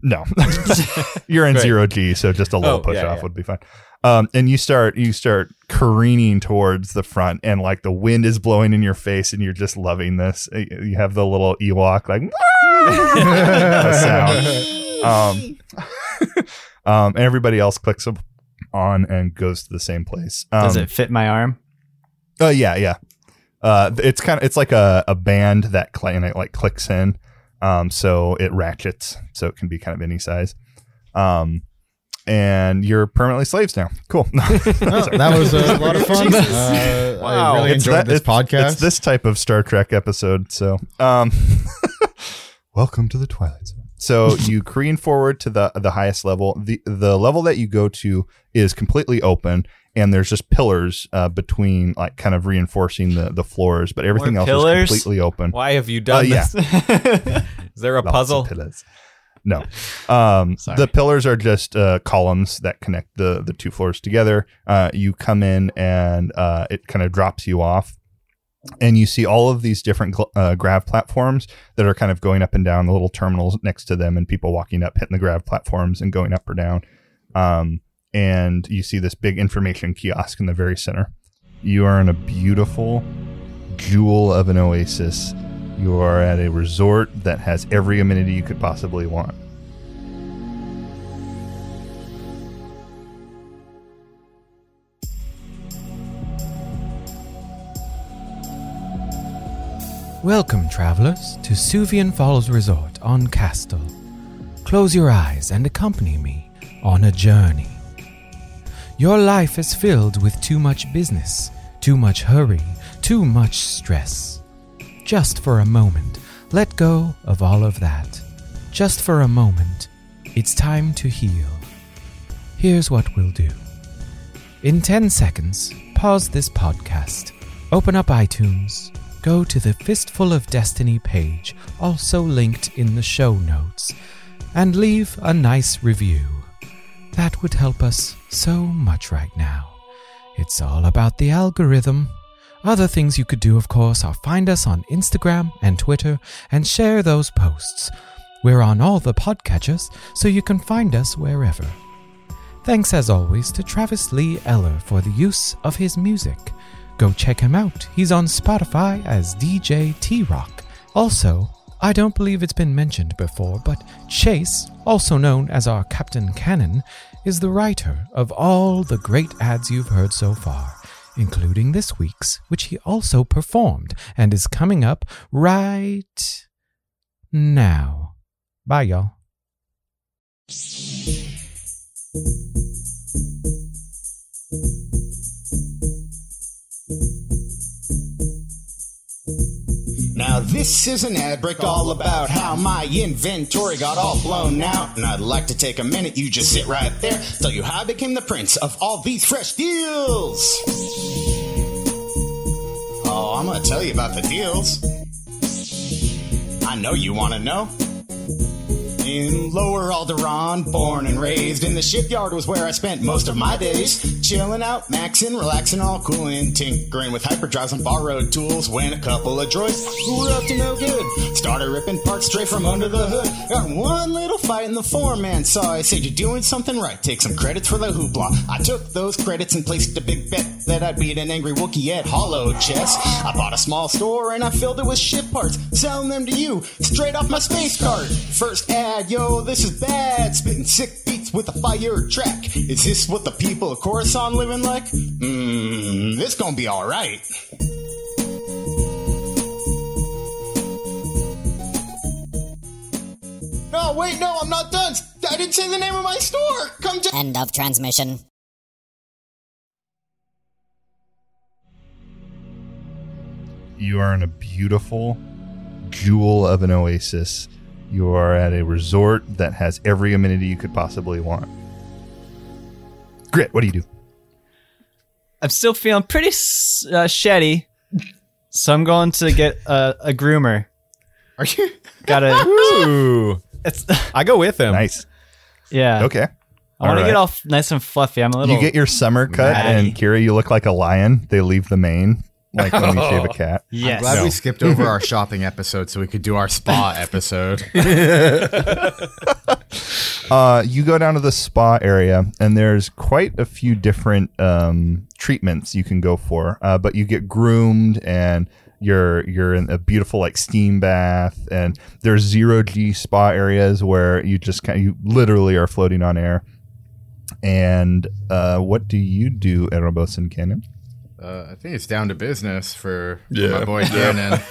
No, you're in Great. zero G, so just a little Oh, push yeah, off yeah. would be fine. Um, and you start you start careening towards the front, and like the wind is blowing in your face, and you're just loving this. Uh, You have the little Ewok like sound. Um, um, and everybody else clicks on and goes to the same place. Um, Does it fit my arm? Oh yeah, yeah. Uh, it's kind of it's like a, a band that cl- and it like clicks in, um, so it ratchets, so it can be kind of any size. Um, and you're permanently slaves now. Cool. that was a lot of fun. Uh, Wow. I really It's enjoyed that- this it's- podcast. It's this type of Star Trek episode. So, um, welcome to the Twilight Zone. So you careen forward to the the highest level. the The level that you go to is completely open, and there's just pillars uh, between, like, kind of reinforcing the the floors. But everything More else pillars? is completely open. Why have you done Uh, yeah. this? Is there a Lots of puzzle? pillars. No, um, the pillars are just uh, columns that connect the the two floors together. Uh, you come in and uh, it kind of drops you off, and you see all of these different gl- uh, grav platforms that are kind of going up and down. The little terminals next to them, and people walking up, hitting the grav platforms and going up or down. Um, and you see this big information kiosk in the very center. You are in a beautiful jewel of an oasis. You are at a resort that has every amenity you could possibly want. Welcome, travelers, to Suvian Falls Resort on Castle. Close your eyes and accompany me on a journey. Your life is filled with too much business, too much hurry, too much stress. Just for a moment, let go of all of that. Just for a moment, it's time to heal. Here's what we'll do. In 10 seconds, pause this podcast, open up iTunes, go to the Fistful of Destiny page, also linked in the show notes, and leave a nice review. That would help us so much right now. It's all about the algorithm. Other things you could do, of course, are find us on Instagram and Twitter and share those posts. We're on all the podcatchers, so you can find us wherever. Thanks as always to Travis Lee Eller for the use of his music. Go check him out. He's on Spotify as DJ T Rock. Also, I don't believe it's been mentioned before, but Chase, also known as our Captain Cannon, is the writer of all the great ads you've heard so far, including this week's, which he also performed and is coming up right now. Bye, y'all. Now this is an ad break all about how my inventory got all blown out. And I'd like to take a minute, you just sit right there, tell you how I became the prince of all these fresh deals. Oh, I'm gonna tell you about the deals. I know you wanna know. In Lower Alderaan, born and raised in the shipyard was where I spent most of my days. Chilling out, maxing, relaxing, all cool and tinkering with hyperdrives and borrowed tools. When a couple of droids who were up to no good started ripping parts straight from under the hood. Got one little fight in the foreman saw. I said, You're doing something right. Take some credits for the hoopla. I took those credits and placed a big bet that I'd beat an angry Wookiee at Holochess. I bought a small store and I filled it with ship parts, selling them to you straight off my space card. First ad, yo, this is bad. Spitting sick beats with a fire track. Is this what the people of Coruscant living like? Mmm, this gonna be alright. No, wait, no, I'm not done. I didn't say the name of my store. Come to. End of transmission. You are in a beautiful jewel of an oasis. You are at a resort that has every amenity you could possibly want. Grit, what do you do? I'm still feeling pretty s- uh, shitty, so I'm going to get a, a groomer. Are you? Gotta. Ooh. It's I go with him. Nice. yeah. Okay. I want to All get right. all f- nice and fluffy. I'm a little. You get your summer cut, ratty. and Kira, you look like a lion. They leave the mane, like when you shave a cat. yes. Glad we skipped over our shopping episode so we could do our spa episode. Uh, you go down to the spa area, and there's quite a few different um, treatments you can go for. Uh, but you get groomed, and you're you're in a beautiful like steam bath, and there's zero G spa areas where you just kind you literally are floating on air. And uh, what do you do, Erebos and Cannon? Uh, I think it's down to business for, for Yeah. my boy Yeah. Cannon.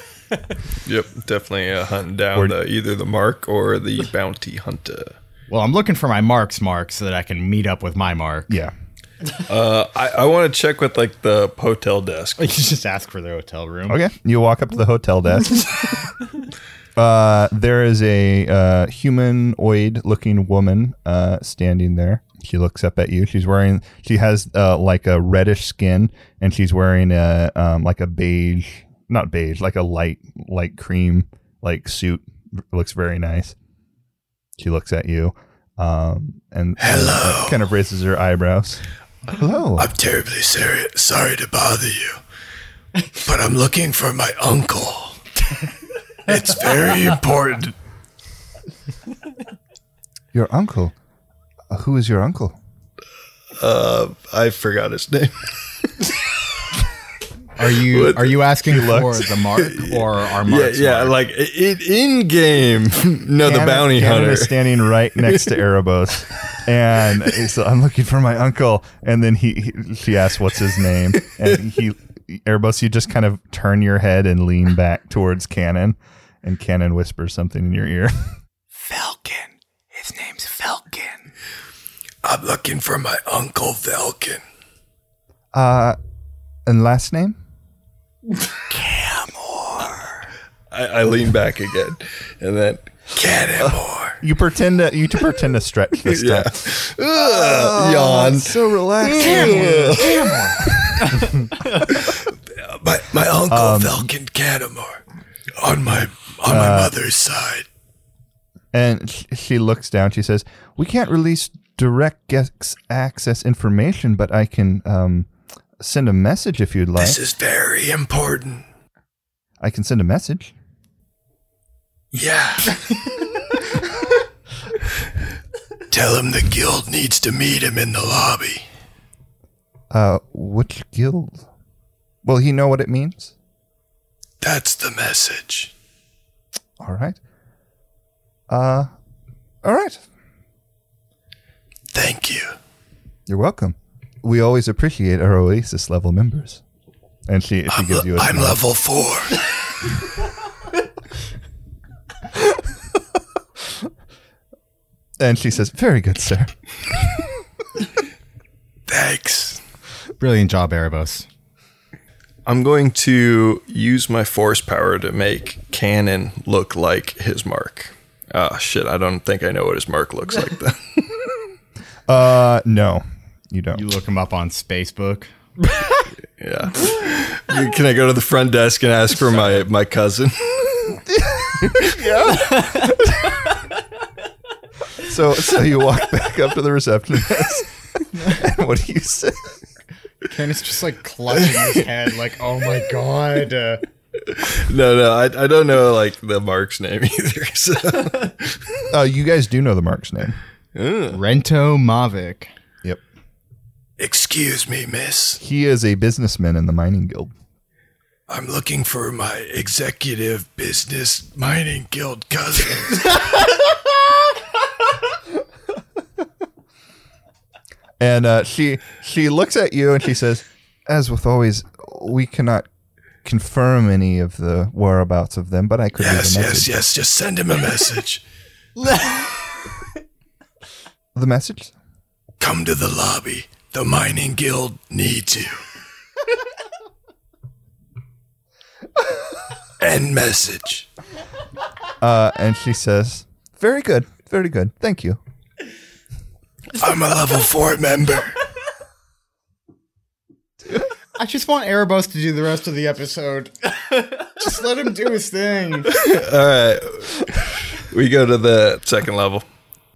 Yep, definitely uh, hunting down Or- the, either the mark or the bounty hunter. Well, I'm looking for my marks mark so that I can meet up with my mark. Yeah, Uh, I, I want to check with like the hotel desk. You just ask for the hotel room. okay. You walk up to the hotel desk. Uh, there is a uh, humanoid-looking woman uh, standing there. She looks up at you. She's wearing. She has uh, like a reddish skin, and she's wearing a um, like a beige, not beige, like a light light cream like suit. looks very nice. She looks at you, um, and Hello. kind of raises her eyebrows. Hello. I'm terribly sorry, sorry to bother you, but I'm looking for my uncle. it's very important. Your uncle. Uh, who is your uncle? Uh, I forgot his name. Are you What? are you asking for looks- the mark or our Yeah, marks? yeah, mark? like in, in game. No, the bounty Cannon hunter. is standing right next to Erebos, and so I'm looking for my uncle. And then he, he she asks, "What's his name?" And he, Erebos, you just kind of turn your head and lean back towards Cannon, and Cannon whispers something in your ear. Falcon. His name's Falcon. I'm looking for my uncle Falcon. Uh, and last name? I, I lean back again, and then Canamore. You pretend to you to pretend to stretch this Yeah. time. Ugh, yawn. So relaxed. My my uncle Falcon Canamore on my on my mother's side. And she looks down. She says, "We can't release direct guest access information, but I can um, send a message if you'd like. This is very important. I can send a message." Yeah. Tell him the guild needs to meet him in the lobby. Uh, which guild? Will he know what it means? That's the message. All right. Uh, all right. Thank you. You're welcome. We always appreciate our Oasis level members. And she she I'm, gives you a I'm smile. level four. and she says, "Very good, sir." Thanks. Brilliant job, Erebos. I'm going to use my force power to make Cannon look like his mark. Oh shit, I don't think I know what his mark looks like then. Uh, no, you don't. You look him up on Spacebook. yeah. Can I go to the front desk and ask for my, my cousin? Yeah. so, so you walk back up to the receptionist. and what do you say? Ken is just like clutching his head, like, "Oh my god!" Uh, No, no, I, I don't know like the mark's name either. So. Uh, you guys do know the Mark's name. Rento Mavic. Yep. Excuse me, miss. He is a businessman in the mining guild. I'm looking for my executive business mining guild cousin. And uh, she she looks at you and she says, "As with always, we cannot confirm any of the whereabouts of them, but I could yes, leave a yes, message." yes. Just send him a message. The message? Come to the lobby. The mining guild needs you. End message. Uh, and she says, "Very good, very good. Thank you." I'm a level four member. I just want Erebos to do the rest of the episode. just let him do his thing. All right. We go to the second level.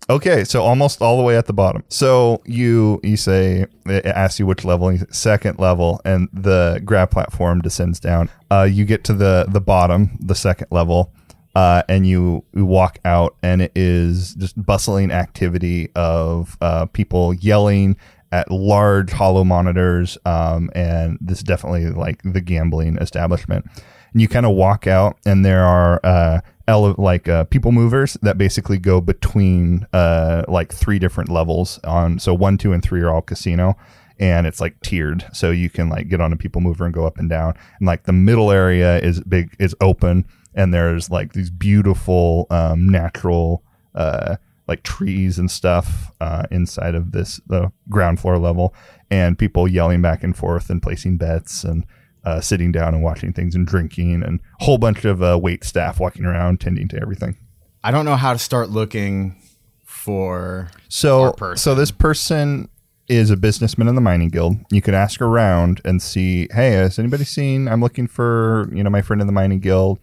Okay, so almost all the way at the bottom. So you you say it asks you which level, and you say second level, and the grav platform descends down. Uh, you get to the the bottom, the second level, uh, and you, you walk out, and it is just bustling activity of uh, people yelling at large holo monitors, um, and this is definitely like the gambling establishment. And you kind of walk out, and there are uh, ele- like uh, people movers that basically go between uh, like three different levels on. So one, two, and three are all casino, and it's like tiered. So you can like get on a people mover and go up and down. And like the middle area is big, is open, and there's like these beautiful um, natural uh, like trees and stuff uh, inside of this the ground floor level, and people yelling back and forth and placing bets and uh, sitting down and watching things and drinking, and a whole bunch of uh, wait staff walking around tending to everything. I don't know how to start looking for. So, person. so this person is a businessman in the mining guild. You could ask around and see, hey, has anybody seen? I'm looking for, you know, my friend in the mining guild.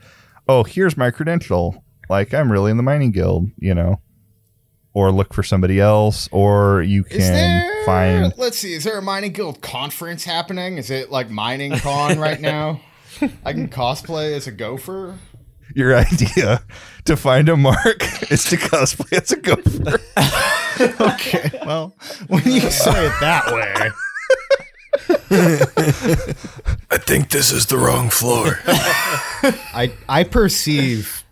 Oh, here's my credential. Like I'm really in the mining guild, you know. Or look for somebody else, or you can there? find. Let's see. Is there a mining guild conference happening? Is it like mining con right now? I can cosplay as a gopher. Your idea to find a mark is to cosplay as a gopher. Okay. Well, when you say it that way, I think this is the wrong floor. I I perceive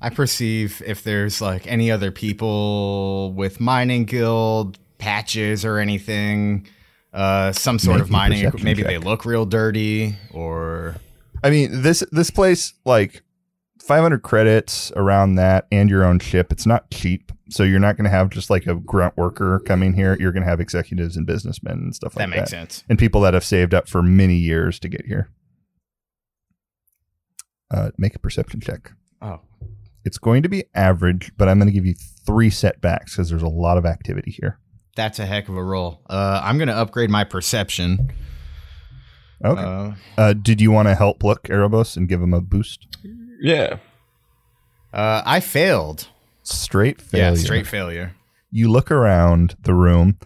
I perceive if there's like any other people with mining guild patches or anything, uh, some sort of mining. Maybe check. they look real dirty, or I mean, this this place like 500 credits around that and your own ship. It's not cheap, so you're not going to have just like a grunt worker coming here. You're going to have executives and businessmen and stuff that like that. that. makes sense. And people that have saved up for many years to get here. Uh, make a perception check. Oh, It's going to be average, but I'm going to give you three setbacks because there's a lot of activity here. that's a heck of a roll. Uh, I'm gonna upgrade my perception. Okay. Uh, Uh, did you want to help look Erebos and give him a boost? Yeah. uh, I failed. Straight failure. Yeah, straight failure. you look around the room.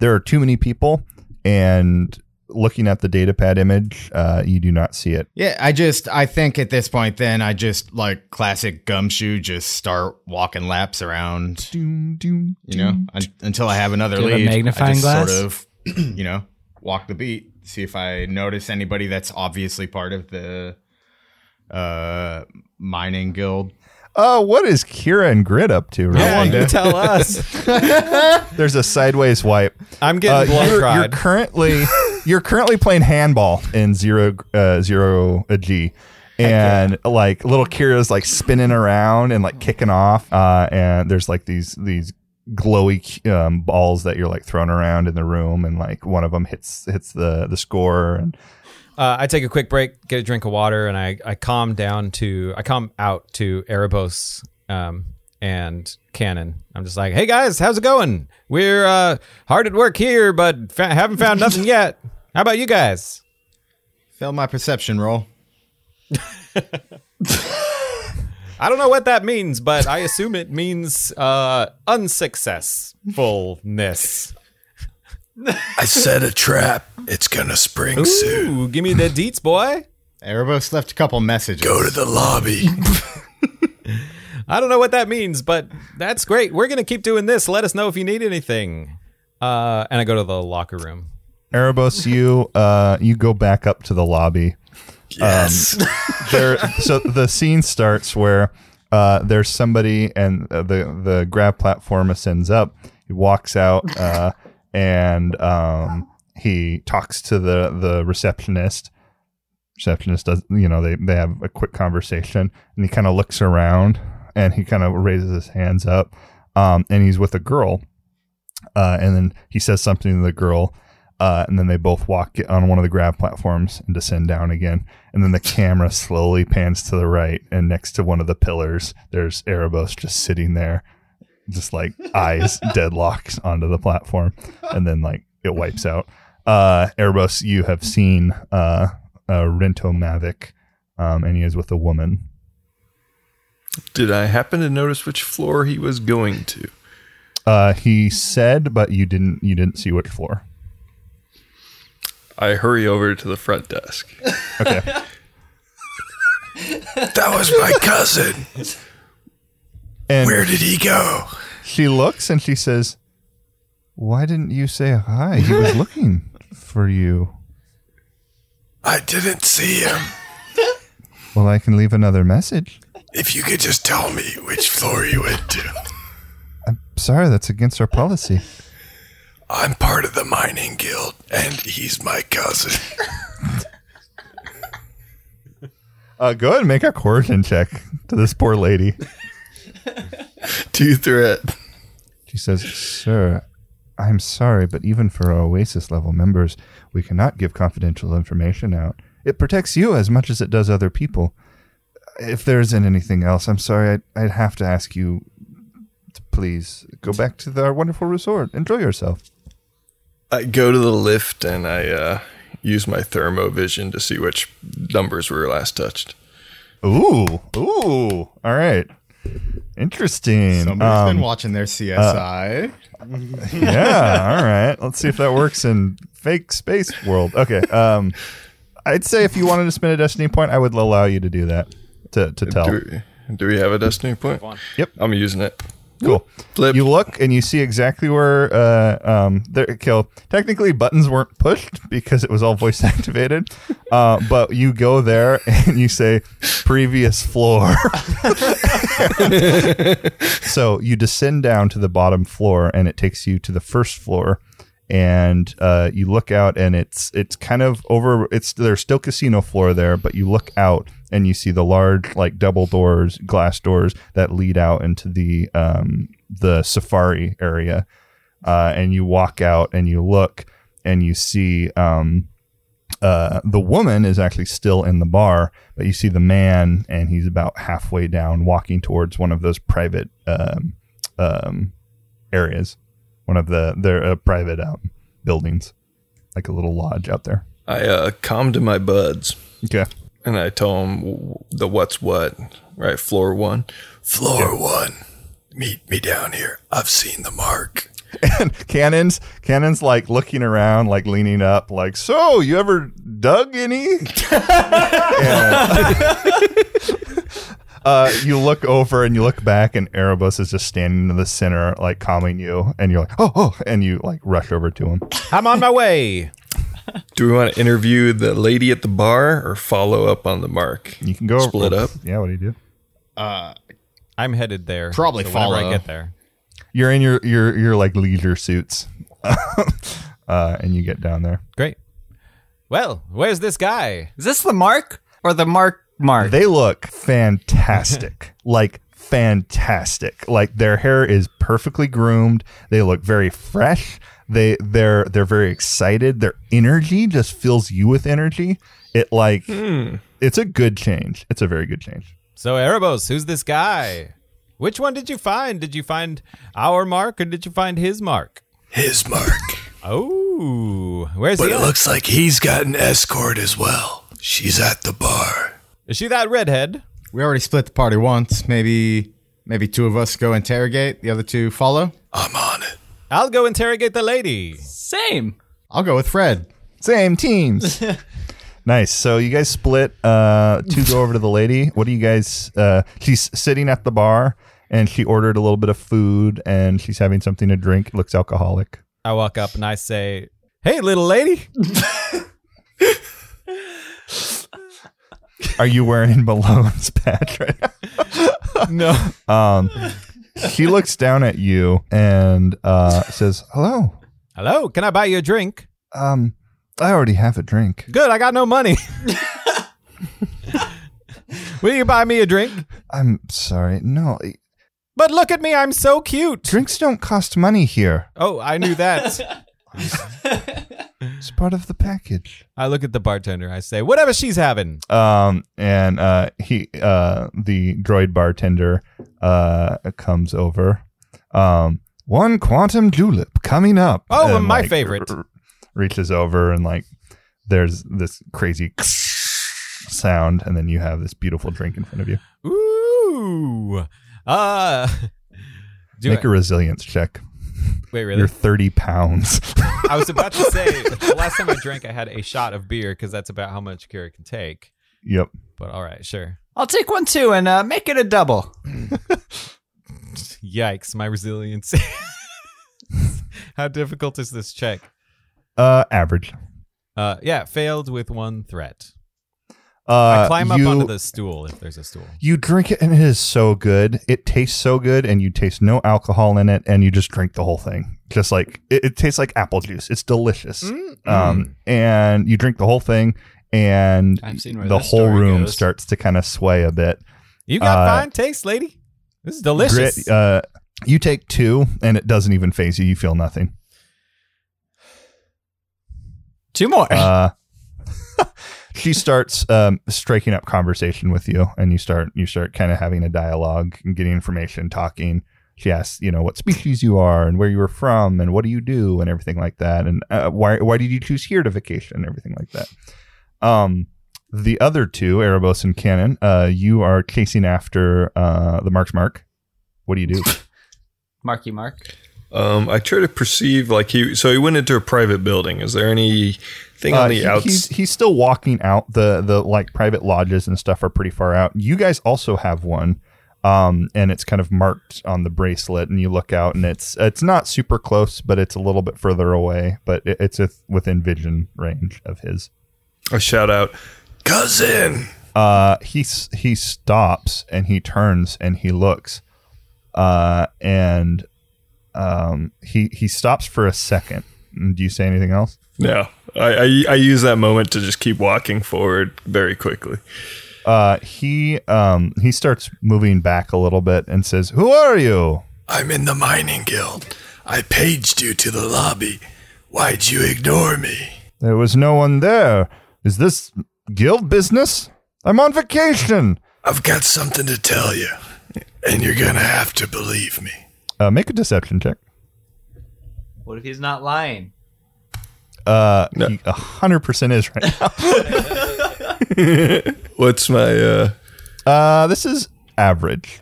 There are too many people, and looking at the datapad image, uh, you do not see it. Yeah, I just I think at this point then I just like classic gumshoe just start walking laps around, Doom, doom, you know, un- until I have another Do a lead. I magnifying just glass? Sort of, you know, walk the beat, see if I notice anybody that's obviously part of the uh mining guild. Oh, what is Kira and Grit up to? Right? Yeah, you tell us. There's a sideways wipe. I'm Uh, getting blood you're, you're currently you're currently playing handball in zero uh, zero a G. And like little Kira's like spinning around and like kicking off, uh, and there's like these these glowy um, balls that you're like throwing around in the room, and like one of them hits hits the the score, and Uh, I take a quick break, get a drink of water, and I, I calm down to I calm out to Erebos um, and Cannon. I'm just like, hey guys, how's it going? We're uh, hard at work here, but fa- haven't found nothing yet. How about you guys? Failed my perception roll. I don't know what that means, but I assume it means uh, unsuccessfulness. I set a trap. It's gonna spring soon. Ooh, give me the deets, boy. Erebos left a couple messages. Go to the lobby. I don't know what that means, but that's great. We're gonna keep doing this. Let us know if you need anything. Uh, and I go to the locker room. Erebos, you uh, you go back up to the lobby. Yes. there so the scene starts where uh, there's somebody and uh, the the grav platform ascends up he walks out uh, and um, he talks to the the receptionist receptionist does you know they, they have a quick conversation and he kind of looks around and he kind of raises his hands up um, and he's with a girl uh, and then he says something to the girl uh, and then they both walk on one of the grav platforms and descend down again. And then the camera slowly pans to the right, and next to one of the pillars, there's Erebos just sitting there, just like eyes deadlocked onto the platform, and then like it wipes out. Uh, Erebos, you have seen uh, uh, Rento Mavic, um, and he is with a woman. Did I happen to notice which floor he was going to? Uh, he said, but you didn't. You didn't see which floor. I hurry over to the front desk. Okay. that was my cousin. And Where did he go? She looks and she says, "Why didn't you say hi? He was looking for you." I didn't see him. Well, I can leave another message. If you could just tell me which floor you went to. I'm sorry, that's against our policy. I'm part of the mining guild, and he's my cousin. Uh, go ahead and make a coercion check to this poor lady. Two threat. She says, "Sir, I'm sorry, but even for our Oasis level members, we cannot give confidential information out. it protects you as much as it does other people. If there isn't anything else, I'm sorry. I'd, I'd have to ask you to please go back to the, our wonderful resort. Enjoy yourself. I go to the lift and I uh, use my thermovision to see which numbers were last touched. Ooh, ooh. All right. Interesting. Somebody's Um, been watching their CSI. yeah. All right. Let's see if that works in fake space world. Okay. Um, I'd say if you wanted to spend a destiny point, I would allow you to do that to to tell. Do we, do we have a destiny point? Yep. I'm using it. Cool. Flip. You look and you see exactly where uh um there kill. Technically buttons weren't pushed because it was all voice activated. Uh, but you go there and you say previous floor. so you descend down to the bottom floor and it takes you to the first floor and uh, you look out and it's it's kind of over it's there's still casino floor there but you look out and you see the large like double doors glass doors that lead out into the um, the safari area uh, and you walk out and you look and you see um, uh, the woman is actually still in the bar, but you see the man, and he's about halfway down, walking towards one of those private um, um, areas, one of the their uh, private um, buildings, like a little lodge out there. I uh, calm to my buds Okay. And I tell him the what's what. Right, floor one. Floor one. Meet me down here. I've seen the mark. And Cannon's Cannon's like looking around, like leaning up, like, so you ever dug any? And- uh, you look over and you look back, and Erebos is just standing in the center, like calming you, and you're like, oh, oh, and you like rush over to him. I'm on my way. Do we want to interview the lady at the bar or follow up on the mark? You can go Split up. Yeah, what do you do? I'm headed there. Probably so follow. I get there. You're in your your your like leisure suits, uh, and you get down there. Great. Well, where's this guy? Is this the mark or the mark mark? They look fantastic. like fantastic. Like their hair is perfectly groomed. They look very fresh. They they're they're very excited. Their energy just fills you with energy. It like hmm. it's a good change. It's a very good change. So Erebos, who's this guy? Which one did you find? Did you find our mark or did you find his mark? His mark. Oh, where's But he? it at? looks like he's got an escort as well. She's at the bar. Is she that redhead? We already split the party once. Maybe maybe two of us go interrogate, the other two follow. I'm on it. I'll go interrogate the lady. Same. I'll go with Fred. Same teams. nice. So you guys split uh to go over to the lady. What do you guys uh she's sitting at the bar and she ordered a little bit of food and she's having something to drink. It looks alcoholic. I walk up and I say, "Hey, little lady." Are you wearing Malone's patch right no. Um she looks down at you and uh says, Hello. Hello, can I buy you a drink? Um I already have a drink. Good, I got no money. Will you buy me a drink? I'm sorry. No, But look at me, I'm so cute. drinks don't cost money here. Oh, I knew that. It's part of the package. I look at the bartender. I say, "Whatever she's having." um and uh he uh the droid bartender uh comes over um one quantum julep coming up Oh, And, my like, favorite. r- reaches over and like there's this crazy sound and then you have this beautiful drink in front of you Ooh. Uh do make I- a resilience check Wait, really? you're 30 pounds I was about to say the last time I drank I had a shot of beer because that's about how much Kira can take. yep But all right, sure. I'll take one too and uh, make it a double. Yikes, my resilience. how difficult is this check? uh average Uh yeah, failed with one threat. Uh I climb up you- onto the stool if there's a stool. You drink it and it is so good. It tastes so good and you taste no alcohol in it and you just drink the whole thing. Just like it, it tastes like apple juice. It's delicious. Mm. Um and you drink the whole thing and I've seen where the whole room goes. starts to kind of sway a bit. You got Uh, fine taste, lady. This is delicious. Grit, uh you take two and it doesn't even faze you. You feel nothing. Two more. She starts um, striking up conversation with you, and you start you start kind of having a dialogue and getting information, talking. She asks, you know, what species you are and where you were from and what do you do and everything like that, and uh, why why did you choose here to vacation and everything like that. Um, the other two, Erebos and Cannon, uh, you are chasing after uh, the Mark's Mark. What do you do? Marky Mark. Um, I try to perceive like he. So he went into a private building. Is there anything Uh, on the he- outs? he's he's still walking out. The the like private lodges and stuff are pretty far out. You guys also have one, um, and it's kind of marked on the bracelet. And you look out, and it's it's not super close, but it's a little bit further away. But it, it's with- within vision range of his. A shout out, cousin. Uh, he he stops and he turns and he looks, uh, and um, he he stops for a second. Do you say anything else? No, I, I I use that moment to just keep walking forward very quickly. uh, he um, he starts moving back a little bit and says, "Who are you?" I'm in the mining guild. I paged you to the lobby. Why'd you ignore me? There was no one there. Is this guild business? I'm on vacation. I've got something to tell you, and you're gonna have to believe me. Uh, make a deception check. What if he's not lying? Uh, No. he a hundred percent is right now. What's my uh, Uh, this is average.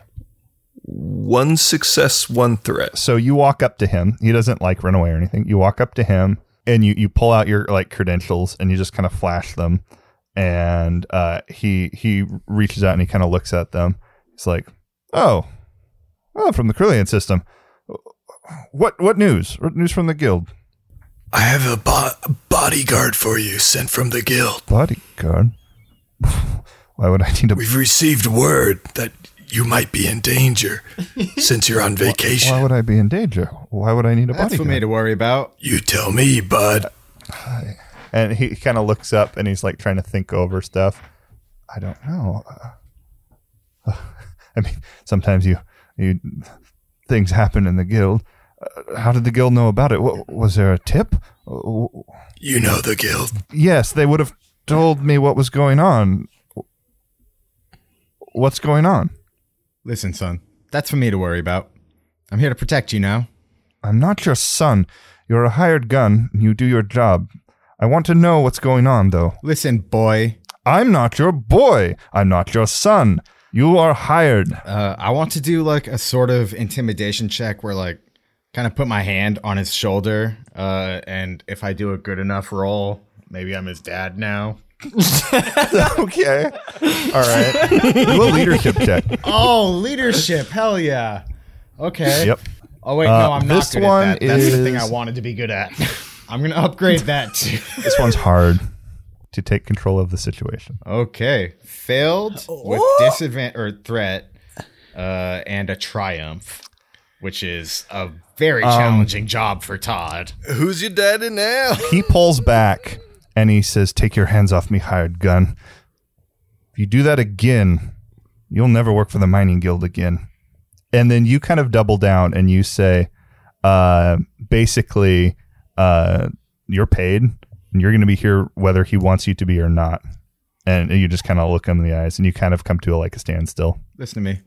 one success, one threat? So you walk up to him. He doesn't like run away or anything. You walk up to him and you you pull out your like credentials and you just kind of flash them. And uh, he he reaches out and he kind of looks at them. He's like, "Oh, oh, from the Krillian system. What what news? What news from the guild? I have a bo- bodyguard for you sent from the guild. Bodyguard. Why would I need a? We've received word that you might be in danger since you're on vacation. Why would I be in danger? Why would I need a bodyguard? That's for me to worry about. you tell me, bud. And he kind of looks up and he's like trying to think over stuff. I don't know. Uh, I mean, sometimes you you things happen in the guild. Uh, how did the guild know about it? Wa- was there a tip? You know the guild. yes, they would have told me what was going on. What's going on? Listen, son, that's for me to worry about. I'm here to protect you now. I'm not your son. You're a hired gun. You do your job. I want to know what's going on, though. Listen, boy, I'm not your boy. I'm not your son. You are hired. uh, I want to do like a sort of intimidation check where, like, kind of put my hand on his shoulder. Uh, and if I do a good enough roll, maybe I'm his dad now. okay. All right. Do a leadership check. Oh, leadership. Hell yeah. Okay. Yep. Oh, wait, Uh, no, I'm not this good one at that. That's the thing I wanted to be good at. I'm going to upgrade that too. This one's hard to take control of the situation. Okay, failed with disadvantage or threat, uh, and a triumph, which is a very challenging job for Todd. Who's your daddy now? He pulls back and he says, Take your hands off me, hired gun. If you do that again, you'll never work for the mining guild again. And then you kind of double down and you say, uh, basically, uh, you're paid and you're going to be here whether he wants you to be or not. And you just kind of look him in the eyes and you kind of come to a, like a standstill. Listen to me.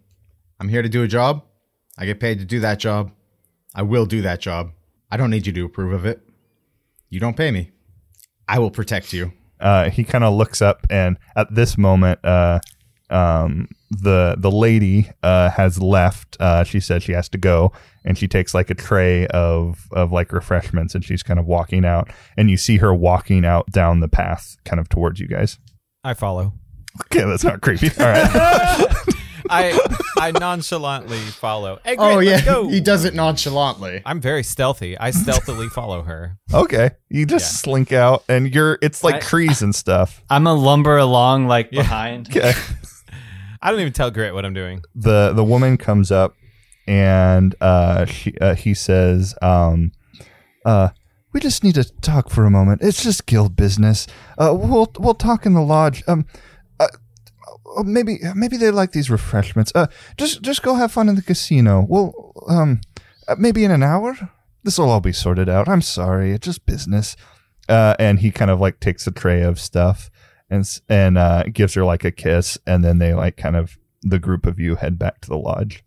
I'm here to do a job. I get paid to do that job. I will do that job. I don't need you to approve of it. You don't pay me. I will protect you. uh, he kind of looks up, and at this moment, uh, um, the the lady uh, has left. Uh, she said she has to go, and she takes like a tray of of like refreshments, and she's kind of walking out. And you see her walking out down the path, kind of towards you guys. I follow. Okay, that's not creepy. All right, I I nonchalantly follow. Hey, Oh, great, let's go. He does it nonchalantly. I'm very stealthy. I stealthily follow her. okay. You just slink out, and you're it's like I- trees and stuff. I'm a lumber along like behind. Okay. I don't even tell Grit what I'm doing. the the woman comes up and uh, she uh, he says, um, uh, "We just need to talk for a moment. It's just guild business. Uh, we'll we'll talk in the lodge. Um, uh, uh, maybe maybe they like these refreshments. Uh, just just go have fun in the casino. We'll um, uh, maybe in an hour. This will all be sorted out. I'm sorry. It's just business." Uh, and he kind of like takes a tray of stuff and and uh, gives her like a kiss, and then they like kind of the group of you head back to the lodge.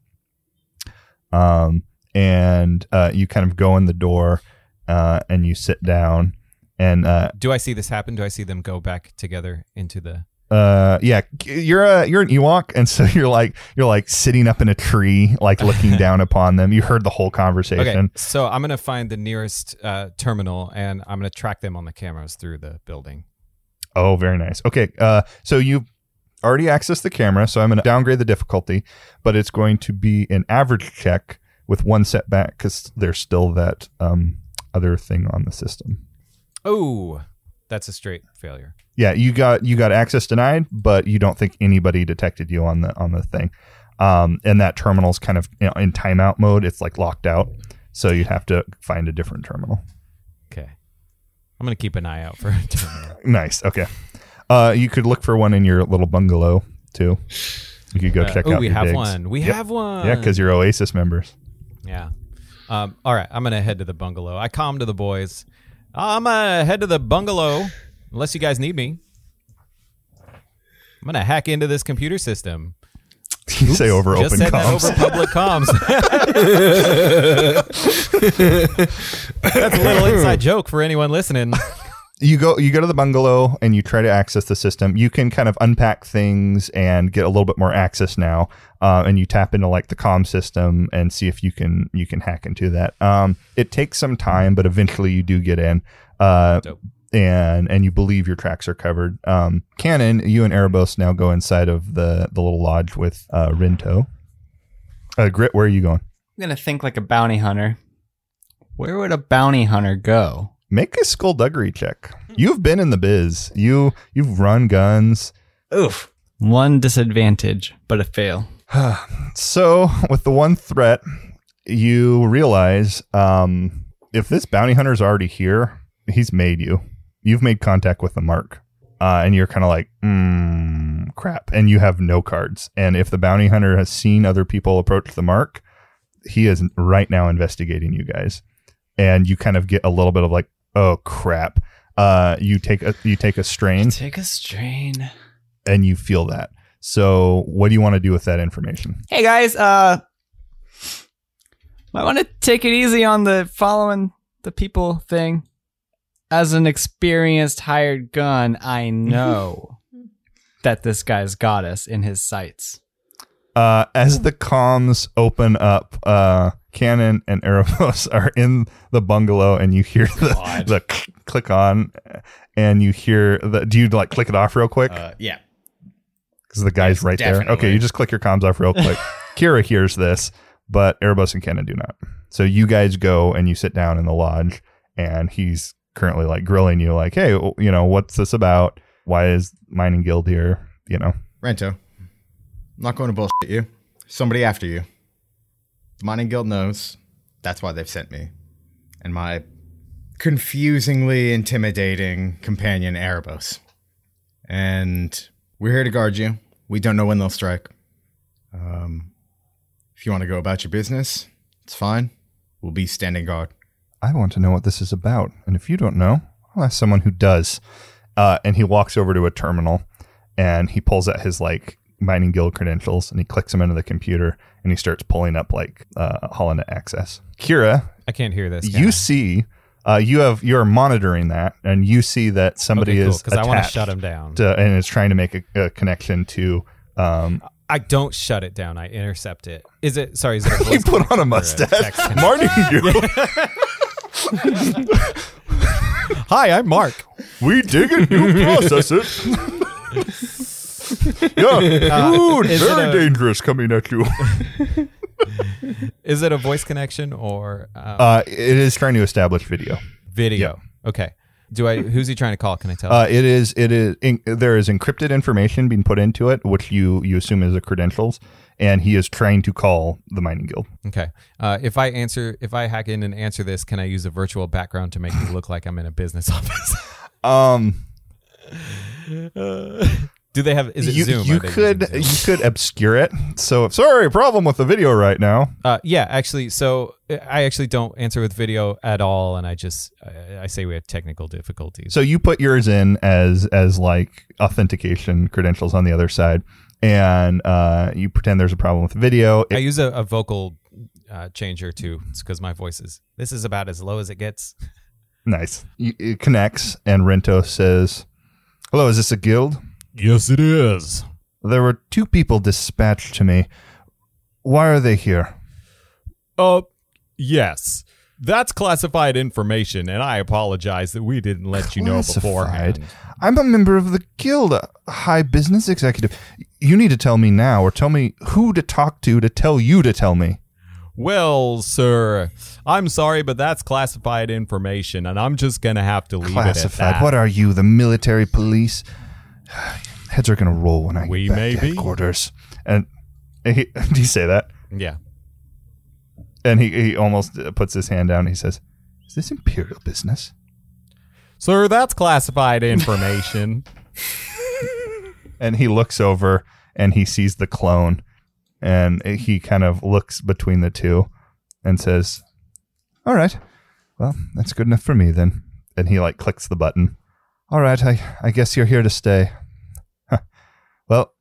Um, and uh, you kind of go in the door, uh, and you sit down, and uh, Do I see this happen? Do I see them go back together into the? uh yeah you're a you're an ewok and so you're like you're like sitting up in a tree like looking down upon them you heard the whole conversation Okay, so I'm gonna find the nearest uh, terminal and I'm gonna track them on the cameras through the building. oh very nice okay uh so you already accessed the camera so i'm going to downgrade the difficulty but it's going to be an average check with one setback because there's still that um other thing on the system. Oh, that's a straight failure. yeah you got you got access denied but you don't think anybody detected you on the on the thing. Um and that terminal's kind of you know, in timeout mode it's like locked out so you'd have to find a different terminal. Okay, I'm gonna keep an eye out for a terminal. nice okay uh you could look for one in your little bungalow too you could go check oh, out we have digs. one. We Yep. have one. yeah because you're oasis members Yeah. Um, all right, I'm gonna head to the bungalow. I calm to the boys. I'm gonna head to the bungalow unless you guys need me. I'm gonna hack into this computer system. you say over open comms over public comms. That's a little inside joke for anyone listening. You go you go to the bungalow and you try to access the system. You can kind of unpack things and get a little bit more access now uh, and you tap into like the comm system and see if you can you can hack into that. Um, it takes some time but eventually you do get in uh, and and you believe your tracks are covered. Um, Cannon you and Erebos now go inside of the the little lodge with uh, Rento uh, grit where are you going? I'm gonna think like a bounty hunter. Where would a bounty hunter go? Make a skullduggery check you've been in the biz you you've run guns Oof. One disadvantage, but a fail. So, with the one threat, you realize um, if this bounty hunter's already here, he's made you. You've made contact with the mark. Uh, and you're kind of like, mm, crap. And you have no cards. And if the bounty hunter has seen other people approach the mark, he is right now investigating you guys. And you kind of get a little bit of like, oh crap. Uh, you take a you take a strain Take a strain. and you feel that. So, what do you want to do with that information? Hey guys, uh I want to take it easy on the following the people thing. As an experienced hired gun, I know that this guy's got us in his sights. uh, as the comms open up, uh, Cannon and Erebos are in the bungalow, and you hear the, the click on, and you hear the. Do you like click it off real quick? Uh, yeah. Because the guy's yes, right there. Okay, you just click your comms off real quick. Kira hears this, but Erebos and Cannon do not. So you guys go and you sit down in the lodge, and he's currently like grilling you, like, "Hey, you know, what's this about? Why is Mining Guild here? You know." Rento, I'm not going to bullshit you. Somebody after you. The Mining Guild knows. That's why they've sent me. And my confusingly intimidating companion, Erebos. And we're here to guard you. We don't know when they'll strike. Um, if you want to go about your business, it's fine. We'll be standing guard. I want to know what this is about. And if you don't know, I'll ask someone who does. Uh, and he walks over to a terminal and he pulls out his like mining guild credentials and he clicks them into the computer and he starts pulling up like uh, Holonet access. Kira, I can't hear this. you I? see, uh, you have you're monitoring that and you see that somebody okay, cool, is because I want to shut him down. to, and is trying to make a, a connection to. Um, I don't shut it down. I intercept it. Is it? Sorry, is it? A he put on a mustache. text? Marty, Hi, I'm Mark. we dig it, you process it. Yeah, Ooh, is it very a- dangerous coming at you. Is it a voice connection or uh, Uh, it is trying to establish video. video? Okay. Do I? Who's he trying to call? Can I tell? Uh, it is. It is. In, there is encrypted information being put into it, which you you assume is the credentials, and he is trying to call the mining guild. okay. Uh, if I answer, if I hack in and answer this, can I use a virtual background to make me look like I'm in a business office? Um, Do they have? Is it you Zoom? you could Zoom? you could obscure it. So sorry, problem with the video right now. Uh, yeah, actually, so I actually don't answer with video at all, and I just I, I say we have technical difficulties. So you put yours in as as like authentication credentials on the other side, and uh, you pretend there's a problem with video. I use a, a vocal uh, changer too, because my voice is this is about as low as it gets. nice. It connects, and Rento says, "Hello, is this a guild? Yes, it is. There were two people dispatched to me. Why are they here? Uh, yes. That's classified information, and I apologize that we didn't let you know Classified? beforehand. I'm a member of the guild, a high business executive. You need to tell me now, or tell me who to talk to to tell you to tell me." Well, sir, I'm sorry, but that's classified information, and I'm just gonna have to leave it at Classified. that. What are you, the military police? Heads are gonna roll when I We get back may to be. headquarters. And he, did he say that? Yeah, And he, he almost uh, puts his hand down. And he says, "Is this imperial business?" Sir, that's classified information. And he looks over and he sees the clone, and he kind of looks between the two, and says, "All right, well, that's good enough for me then." And he like clicks the button. All right, I I guess you're here to stay. Well,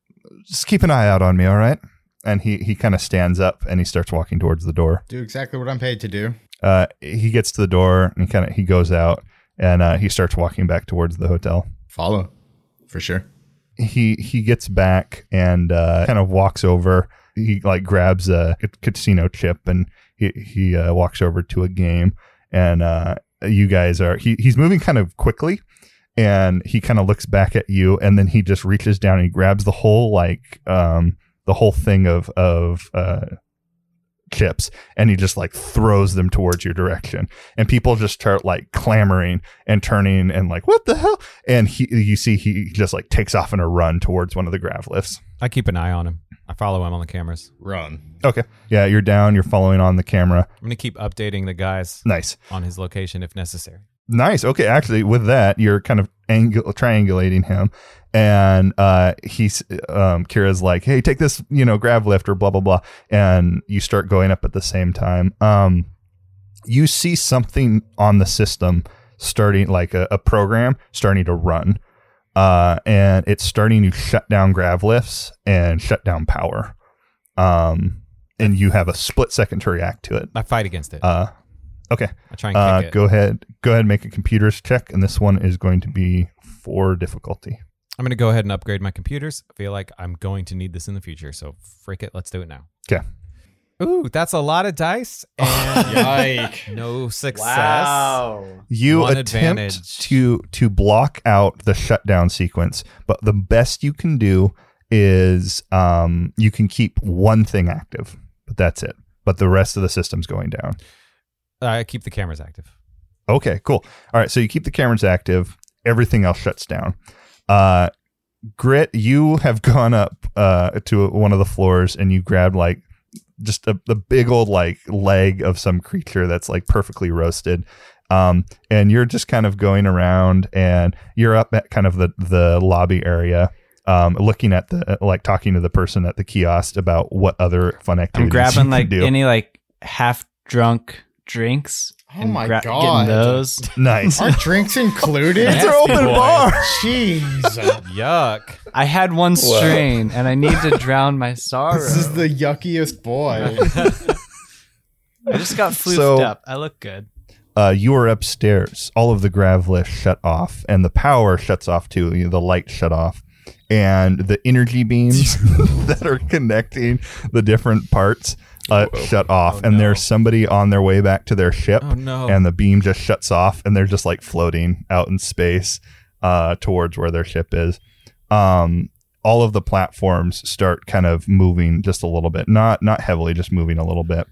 just keep an eye out on me, all right? And he he kind of stands up and he starts walking towards the door. Do exactly what I'm paid to do. Uh, he gets to the door and he kind of he goes out and uh, he starts walking back towards the hotel. Follow, for sure. He he gets back and uh, kind of walks over. He like grabs a casino chip and he he uh, walks over to a game and uh, you guys are he he's moving kind of quickly and he kind of looks back at you and then he just reaches down and he grabs the whole like um the whole thing of of uh chips and he just like throws them towards your direction and people just start like clamoring and turning and like what the hell and he you see he just like takes off in a run towards one of the grav lifts I keep an eye on him. I follow him on the cameras. Run. okay yeah you're down you're following on the camera I'm gonna keep updating the guys nice on his location if necessary. Nice. Okay. Actually, with that, you're kind of angul- triangulating him, and uh, he's um, Kira's like, "Hey, take this, you know, grav lift or blah blah blah," and you start going up at the same time. Um, you see something on the system starting, like a, a program starting to run, uh, and it's starting to shut down grav lifts and shut down power. Um, and you have a split second to react to it. I fight against it. Uh, okay. I'll try and Uh, it. go ahead. Go ahead and make a computers check, and this one is going to be for difficulty. I'm gonna go ahead and upgrade my computers. I feel like I'm going to need this in the future, so frick it, let's do it now. Okay. Ooh, that's a lot of dice and no success. You One attempt advantage. to to block out the shutdown sequence, but the best you can do is um, you can keep one thing active, but that's it. But the rest of the system's going down. I keep the cameras active. Okay, cool. All right, so you keep the cameras active. Everything else shuts down. Uh, Grit, you have gone up uh, to one of the floors and you grabbed like just a, the big old like leg of some creature that's like perfectly roasted. Um, and you're just kind of going around and you're up at kind of the, the lobby area, um, looking at the, like talking to the person at the kiosk about what other fun activities I'm you grabbing can like do. any like half drunk drinks. Oh and my gra- God. Getting those. nice. Are drinks included? It's an open bar. Jeez. Yuck. I had one strain and I need to drown my sorrow. This is the yuckiest boy. I just got floofed So- up. I look good. uh, you are upstairs. All of the grav lifts shut off, and the power shuts off too. You know, the light shut off, and the energy beams that are connecting the different parts uh, shut off. Oh, and no. there's somebody on their way back to their ship, Oh no. and the beam just shuts off, and they're just like floating out in space uh, towards where their ship is. Um, all of the platforms start kind of moving just a little bit, not not heavily, just moving a little bit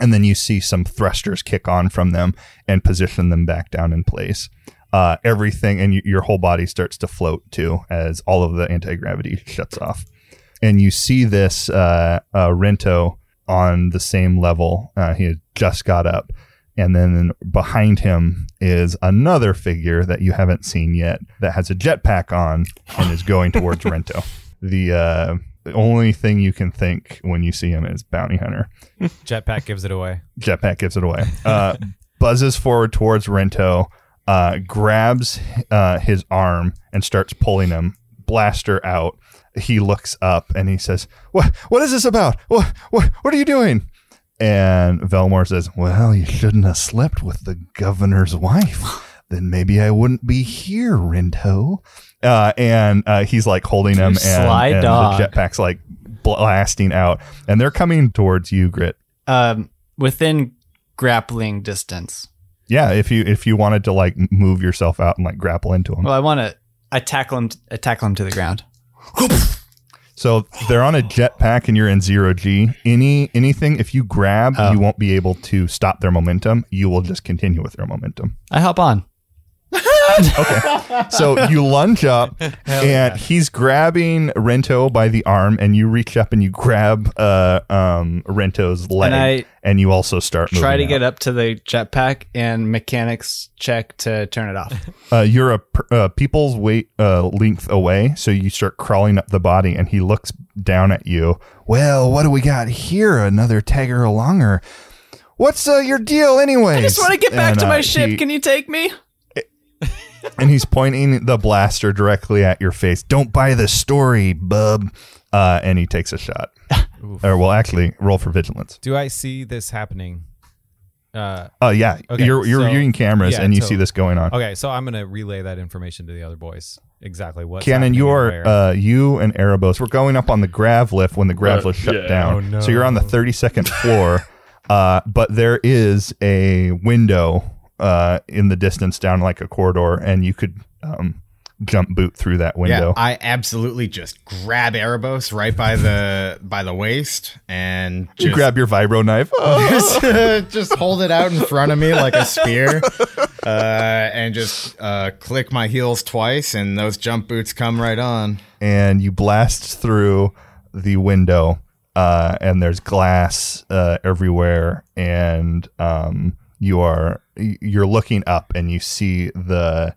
and then you see some thrusters kick on from them and position them back down in place. Uh, everything and y- your whole body starts to float too as all of the anti gravity shuts off, and you see this uh, uh, Rento on the same level. Uh, he had just got up, and then behind him is another figure that you haven't seen yet that has a jetpack on and is going towards Rento. The uh, the only thing you can think when you see him is bounty hunter. Jetpack gives it away. Jetpack gives it away. Uh, buzzes forward towards Rento, uh, grabs uh, his arm and starts pulling him. Blaster out. He looks up and he says, "What? What is this about? What? What? What are you doing?" And Velmore says, "Well, you shouldn't have slept with the governor's wife. Then maybe I wouldn't be here, Rento." Uh, and uh, he's like holding him, and, and the jetpack's like blasting out, and they're coming towards you, Grit. Um, within grappling distance. Yeah, if you if you wanted to like move yourself out and like grapple into him. Well, I want to. I tackle him. I tackle him to the ground. So they're on a jetpack and you're in zero G. Any anything if you grab, Oh. you won't be able to stop their momentum. You will just continue with their momentum. I hop on. So you lunge up and he's grabbing Rento by the arm and you reach up and you grab uh um Rento's leg I and you also start moving Try to out. get up to the jetpack and mechanics check to turn it off. uh, you're a per- uh, people's weight uh, length away, so you start crawling up the body, and he looks down at you. Well, what do we got here? Another tagger alonger. What's uh, your deal, anyway? I just want to get back to my ship. Can you take me? And he's pointing the blaster directly at your face. Don't buy the story, bub. Uh, and he takes a shot. or well, actually, roll for vigilance. Do I see this happening? Uh, Oh yeah, Okay, you're you're so- viewing cameras yeah, and you so- see this going on. okay, so I'm gonna relay that information to the other boys. Exactly what. Cannon, you are uh, you and Erebos. We're going up on the grav lift when the grav Uh, lift shut yeah. down. Oh, no. So you're on the 32nd floor, uh, but there is a window uh, in the distance down like a corridor, and you could um, jump boot through that window. Yeah, I absolutely just grab Erebos right by the by the waist and you grab your vibro knife, just, just hold it out in front of me like a spear, uh, and just uh, click my heels twice, and those jump boots come right on. and you blast through the window. Uh, and there's glass uh, everywhere, and um, you are you're looking up, and you see the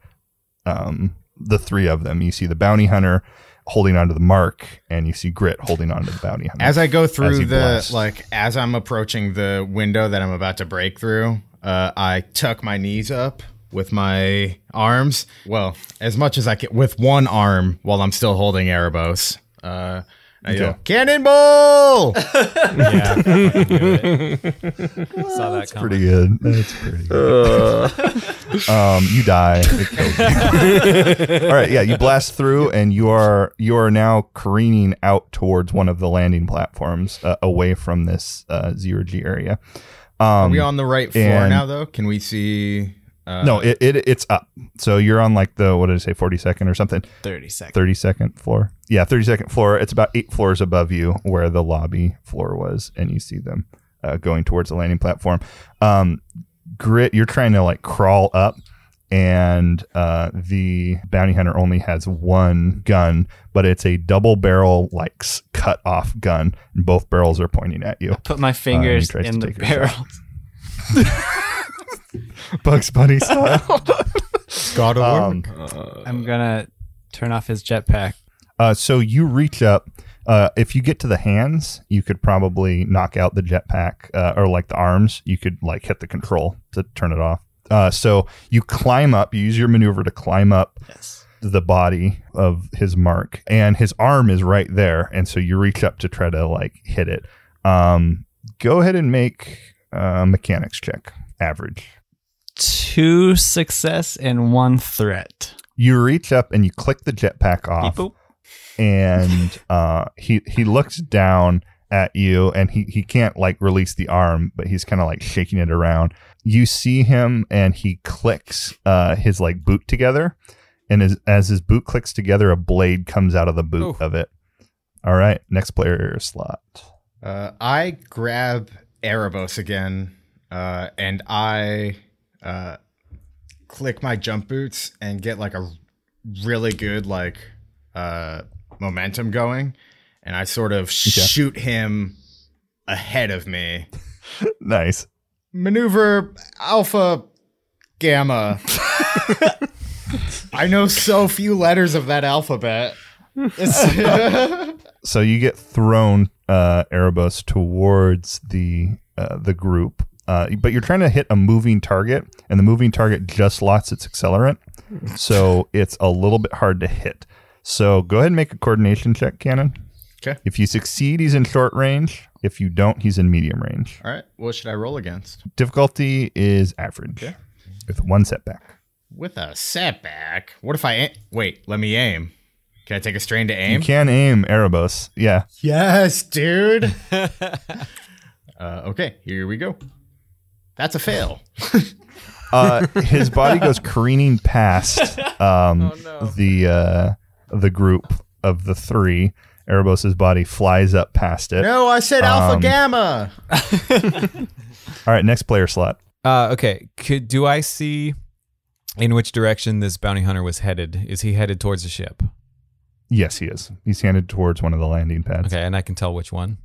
um, the three of them. You see the bounty hunter holding onto the mark, and you see Grit holding onto the bounty hunter. As I go through the like, as I'm approaching the window that I'm about to break through, uh, I tuck my knees up with my arms. Well, as much as I can with one arm while I'm still holding Erebos. Uh, I Okay. go, Cannonball! Yeah, I. Saw that coming. pretty good. That's pretty good. um, you die. It kills you. All right, yeah, you blast through, and you are you are now careening out towards one of the landing platforms, uh, away from this uh, zero G area. Are Um, we on the right floor now, though? Can we see? Uh, no, it, it it's up. So you're on like the what did I say, forty second or something, Thirty second. Thirty second floor. Yeah, thirty second floor. It's about eight floors above you, where the lobby floor was, and you see them uh, going towards the landing platform. Um, Grit, you're trying to like crawl up, and uh, the bounty hunter only has one gun, but it's a double barrel like cut off gun, and both barrels are pointing at you. Put my fingers tries in the take your shot. barrel. Bugs Bunny style. God of Um, I'm gonna turn off his jetpack. Uh, so you reach up. Uh, if you get to the hands, you could probably knock out the jetpack, uh, or like the arms. You could like hit the control to turn it off. Uh, so you climb up. You use your maneuver to climb up Yes. the body of his mark, and his arm is right there. And so you reach up to try to like hit it. Um, go ahead and make a mechanics check. Average. Two success and one threat. You reach up and you click the jetpack off. Beep and uh, he he looks down at you and he, he can't like release the arm but he's kind of like shaking it around. You see him and he clicks uh, his like boot together. And as, as his boot clicks together a blade comes out of the boot of it. All right next player slot. Uh, I grab Erebos again, uh, and I uh, click my jump boots and get like a really good like uh, momentum going, and I sort of shoot him ahead of me. nice Maneuver Alpha Gamma. I know so few letters of that alphabet. So you get thrown, uh, Erebos, towards the uh, the group, uh, but you're trying to hit a moving target, and the moving target just lost its accelerant, so it's a little bit hard to hit. So go ahead and make a coordination check, Cannon. Okay. If you succeed, he's in short range. If you don't, he's in medium range. All right. What should I roll against? Difficulty is average, with one setback. With a setback. What if I a- wait? Let me aim. Can I take a strain to aim? You can aim Erebos. Yeah. Yes, dude. uh, okay, here we go. That's a fail. Uh, his body goes careening past um, the uh, the group of the three. Erebos' body flies up past it. no, I said alpha Um, gamma. All right, next player slot. Uh, okay. Could do I see in which direction this bounty hunter was headed? Is he headed towards the ship? Yes, he is. He's headed towards one of the landing pads. Okay, and I can tell which one.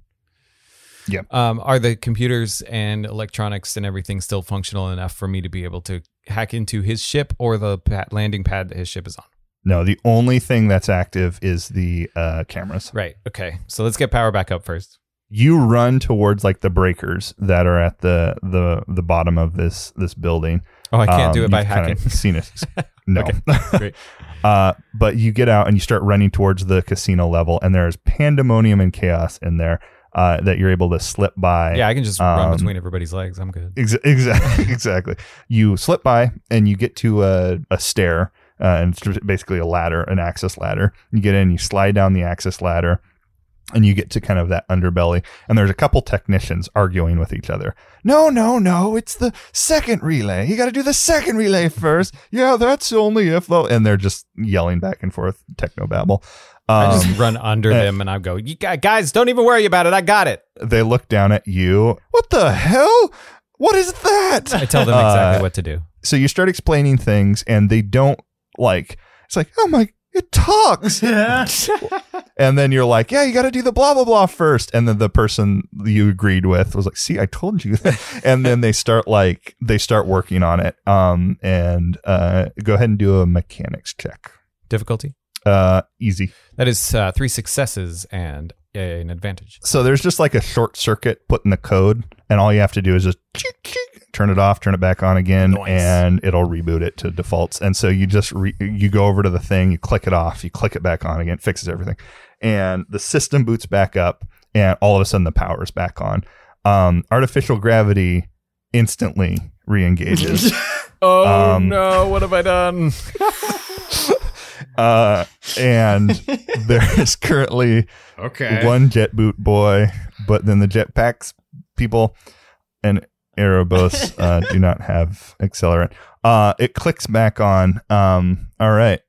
Yep. Um, are the computers and electronics and everything still functional enough for me to be able to hack into his ship or the landing pad that his ship is on? No, the only thing that's active is the uh, cameras. Right. Okay. So let's get power back up first. You run towards like the breakers that are at the the the bottom of this this building. Oh, I can't do Um, it by you've kinda hacking. Seen it? No. Great. Uh, but you get out and you start running towards the casino level, and there's pandemonium and chaos in there uh, that you're able to slip by. Yeah, I can just run Um, between everybody's legs. I'm good. Ex- exactly. exactly. You slip by and you get to a, a stair, uh, and it's basically a ladder, an access ladder. You get in, you slide down the access ladder, and you get to kind of that underbelly. And there's a couple technicians arguing with each other. No, no, no, it's the second relay. You got to do the second relay first. Yeah, that's only if though. And they're just yelling back and forth, techno babble. I Um, just run under uh, them and I go, you gu- guys, don't even worry about it. I got it. they look down at you. What the hell? What is that? I tell them exactly Uh, what to do. so you start explaining things and they don't like it's like oh my it talks Yeah. and then you're like yeah you got to do the blah blah blah first and then the person you agreed with was like see i told you and then they start like they start working on it um and uh go ahead and do a mechanics check Difficulty? Uh easy. That is uh, three successes and an advantage. so there's just like a short circuit put in the code and all you have to do is just turn it off turn it back on again and it'll reboot it to defaults. And so you just re- you go over to the thing you click it off you click it back on again fixes everything. And the system boots back up and all of a sudden the power is back on. Um, artificial gravity instantly re-engages. Oh Um, no, what have I done? uh, and there is currently Okay. one jet boot boy, but then the jetpacks people and Erebos uh, do not have accelerant. Uh, it clicks back on. Um, all right,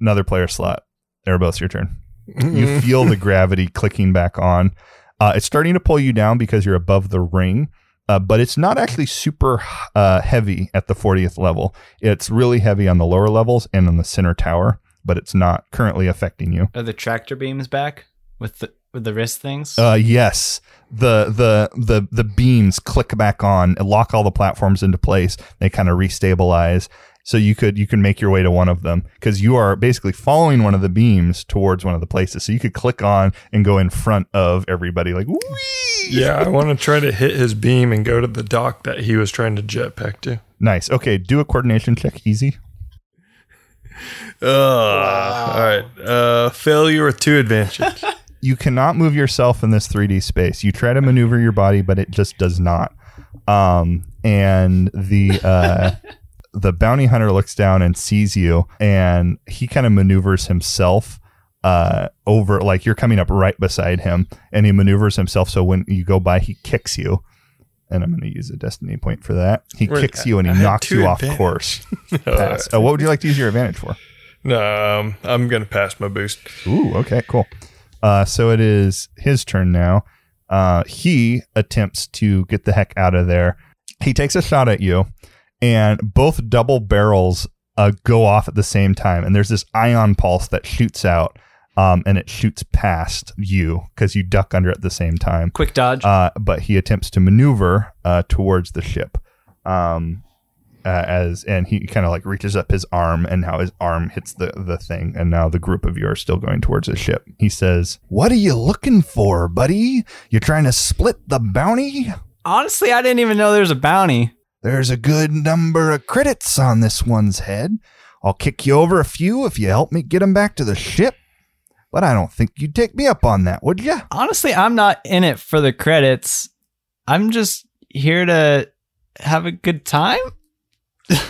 another player slot. Erebos, your turn. You feel the gravity clicking back on. Uh, it's starting to pull you down because you're above the ring. Uh, but it's not actually super uh, heavy at the 40th level. It's really heavy on the lower levels and on the center tower, but it's not currently affecting you. Are the tractor beams back with the with the wrist things? Uh, yes, the the the the beams click back on, and lock all the platforms into place. They kind of restabilize, so you could you can make your way to one of them because you are basically following one of the beams towards one of the places. So you could click on and go in front of everybody, like whee! Yeah, I want to try to hit his beam and go to the dock that he was trying to jetpack to. Nice. Okay, do a coordination check. Easy. Uh, All right. Uh, failure with two advantages. you cannot move yourself in this 3D space. You try to maneuver your body, but it just does not. Um, and the uh, the bounty hunter looks down and sees you, and he kind of maneuvers himself uh, over, like you're coming up right beside him, and he maneuvers himself so when you go by, he kicks you. And I'm going to use a destiny point for that. He Wait, kicks you and he I knocks you off advantage. course. Uh, Pass. Uh, what would you like to use your advantage for? no, um, I'm gonna pass my boost. Ooh, okay, cool. Uh, so it is his turn now. Uh, he attempts to get the heck out of there. He takes a shot at you, and both double barrels uh, go off at the same time. And there's this ion pulse that shoots out, um, and it shoots past you because you duck under at the same time. Quick dodge. Uh, but he attempts to maneuver uh, towards the ship. Um, uh, as and he kind of like reaches up his arm and now his arm hits the the thing and now the group of you are still going towards the ship. He says, "What are you looking for, buddy? you're trying to split the bounty?" Honestly, I didn't even know there was a bounty. There's a good number of credits on this one's head. I'll kick you over a few if you help me get him back to the ship. But I don't think you'd take me up on that, would you? Honestly, I'm not in it for the credits. I'm just here to have a good time.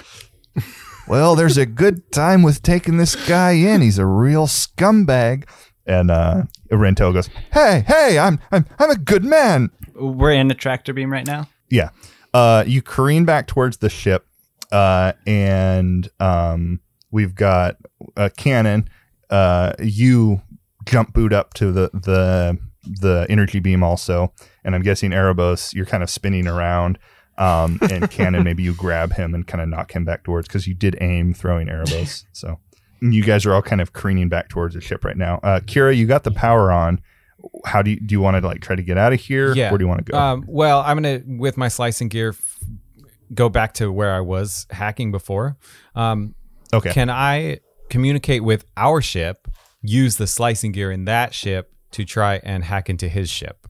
Well, there's a good time with taking this guy in. He's a real scumbag. And uh Rento goes, "Hey, hey, I'm I'm I'm a good man." We're in the tractor beam right now. Yeah. Uh, you careen back towards the ship, uh, and um, we've got a cannon. Uh, you jump boot up to the the the energy beam also, and I'm guessing Erebos, you're kind of spinning around. Um, and Cannon, maybe you grab him and kind of knock him back towards because you did aim throwing Erebos. So you guys are all kind of careening back towards the ship right now. Uh, Kira, you got the power on. How do you do? You want to like try to get out of here? Yeah. Where do you want to go? Um, well, I'm gonna with my slicing gear f- go back to where I was hacking before. Um, okay. Can I communicate with our ship? Use the slicing gear in that ship to try and hack into his ship.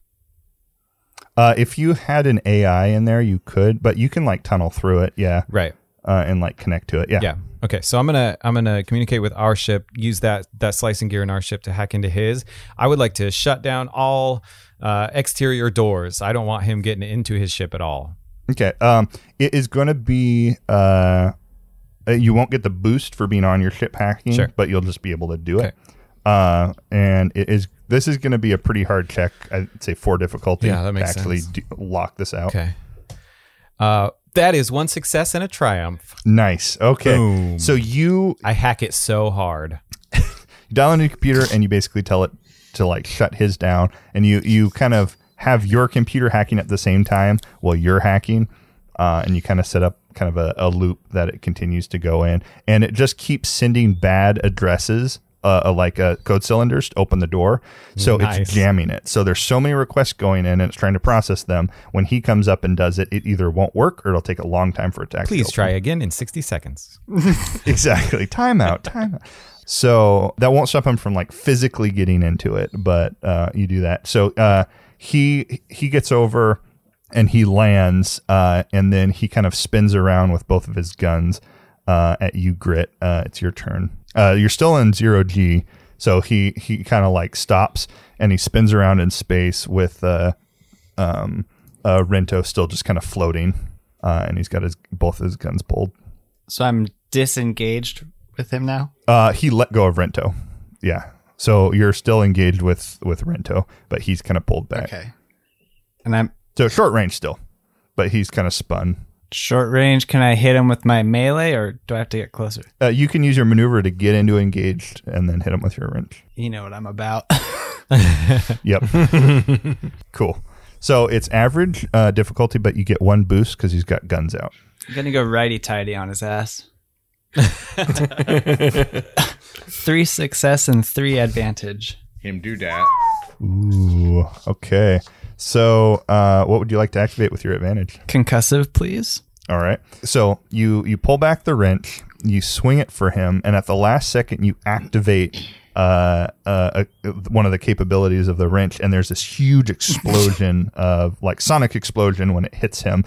Uh, if you had an AI in there, you could, but you can like tunnel through it, yeah, Right. uh, and like connect to it, yeah. Yeah. Okay. So I'm gonna I'm gonna communicate with our ship. Use that that slicing gear in our ship to hack into his. I would like to shut down all uh, exterior doors. I don't want him getting into his ship at all. Okay. Um, it is going to be uh, you won't get the boost for being on your ship hacking, Sure. but you'll just be able to do it. Uh, and it is this is going to be a pretty hard check. I'd say four difficulty. Yeah, that makes to actually sense. do, lock this out. Okay. Uh, that is one success and a triumph. Nice. Okay. Boom. So you I hack it so hard. You dial into your computer and you basically tell it to like shut his down and you you kind of have your computer hacking at the same time while you're hacking uh, and you kind of set up kind of a, a loop that it continues to go in and it just keeps sending bad addresses uh, uh, like uh, code cylinders to open the door so Nice. it's jamming it so there's so many requests going in and it's trying to process them when he comes up and does it it either won't work or it'll take a long time for it to actually Please try again in 60 seconds. exactly. Timeout. Timeout. So that won't stop him from like physically getting into it, but uh, you do that. So uh, he he gets over and he lands, uh, and then he kind of spins around with both of his guns uh, at you, Grit. Uh, it's your turn. Uh, you're still in zero G, so he he kind of like stops and he spins around in space with uh, um, uh, Rento still just kind of floating, uh, and he's got his both his guns pulled. So I'm disengaged with him now. Uh, he let go of Rento. Yeah. So you're still engaged with with Rento, but he's kind of pulled back. Okay. And I'm So short range still, but he's kind of spun. Short range. Can I hit him with my melee or do I have to get closer? Uh, you can use your maneuver to get into engaged and then hit him with your wrench. You know what I'm about. Yep. cool. So it's average uh, difficulty, but you get one boost because he's got guns out. I'm gonna go righty tighty on his ass. three success and three advantage. Him do that. Ooh. Okay. So uh, what would you like to activate with your advantage? Concussive, please. All right. So you you pull back the wrench, you swing it for him, and at the last second you activate uh, uh, uh, one of the capabilities of the wrench, and there's this huge explosion of like sonic explosion when it hits him,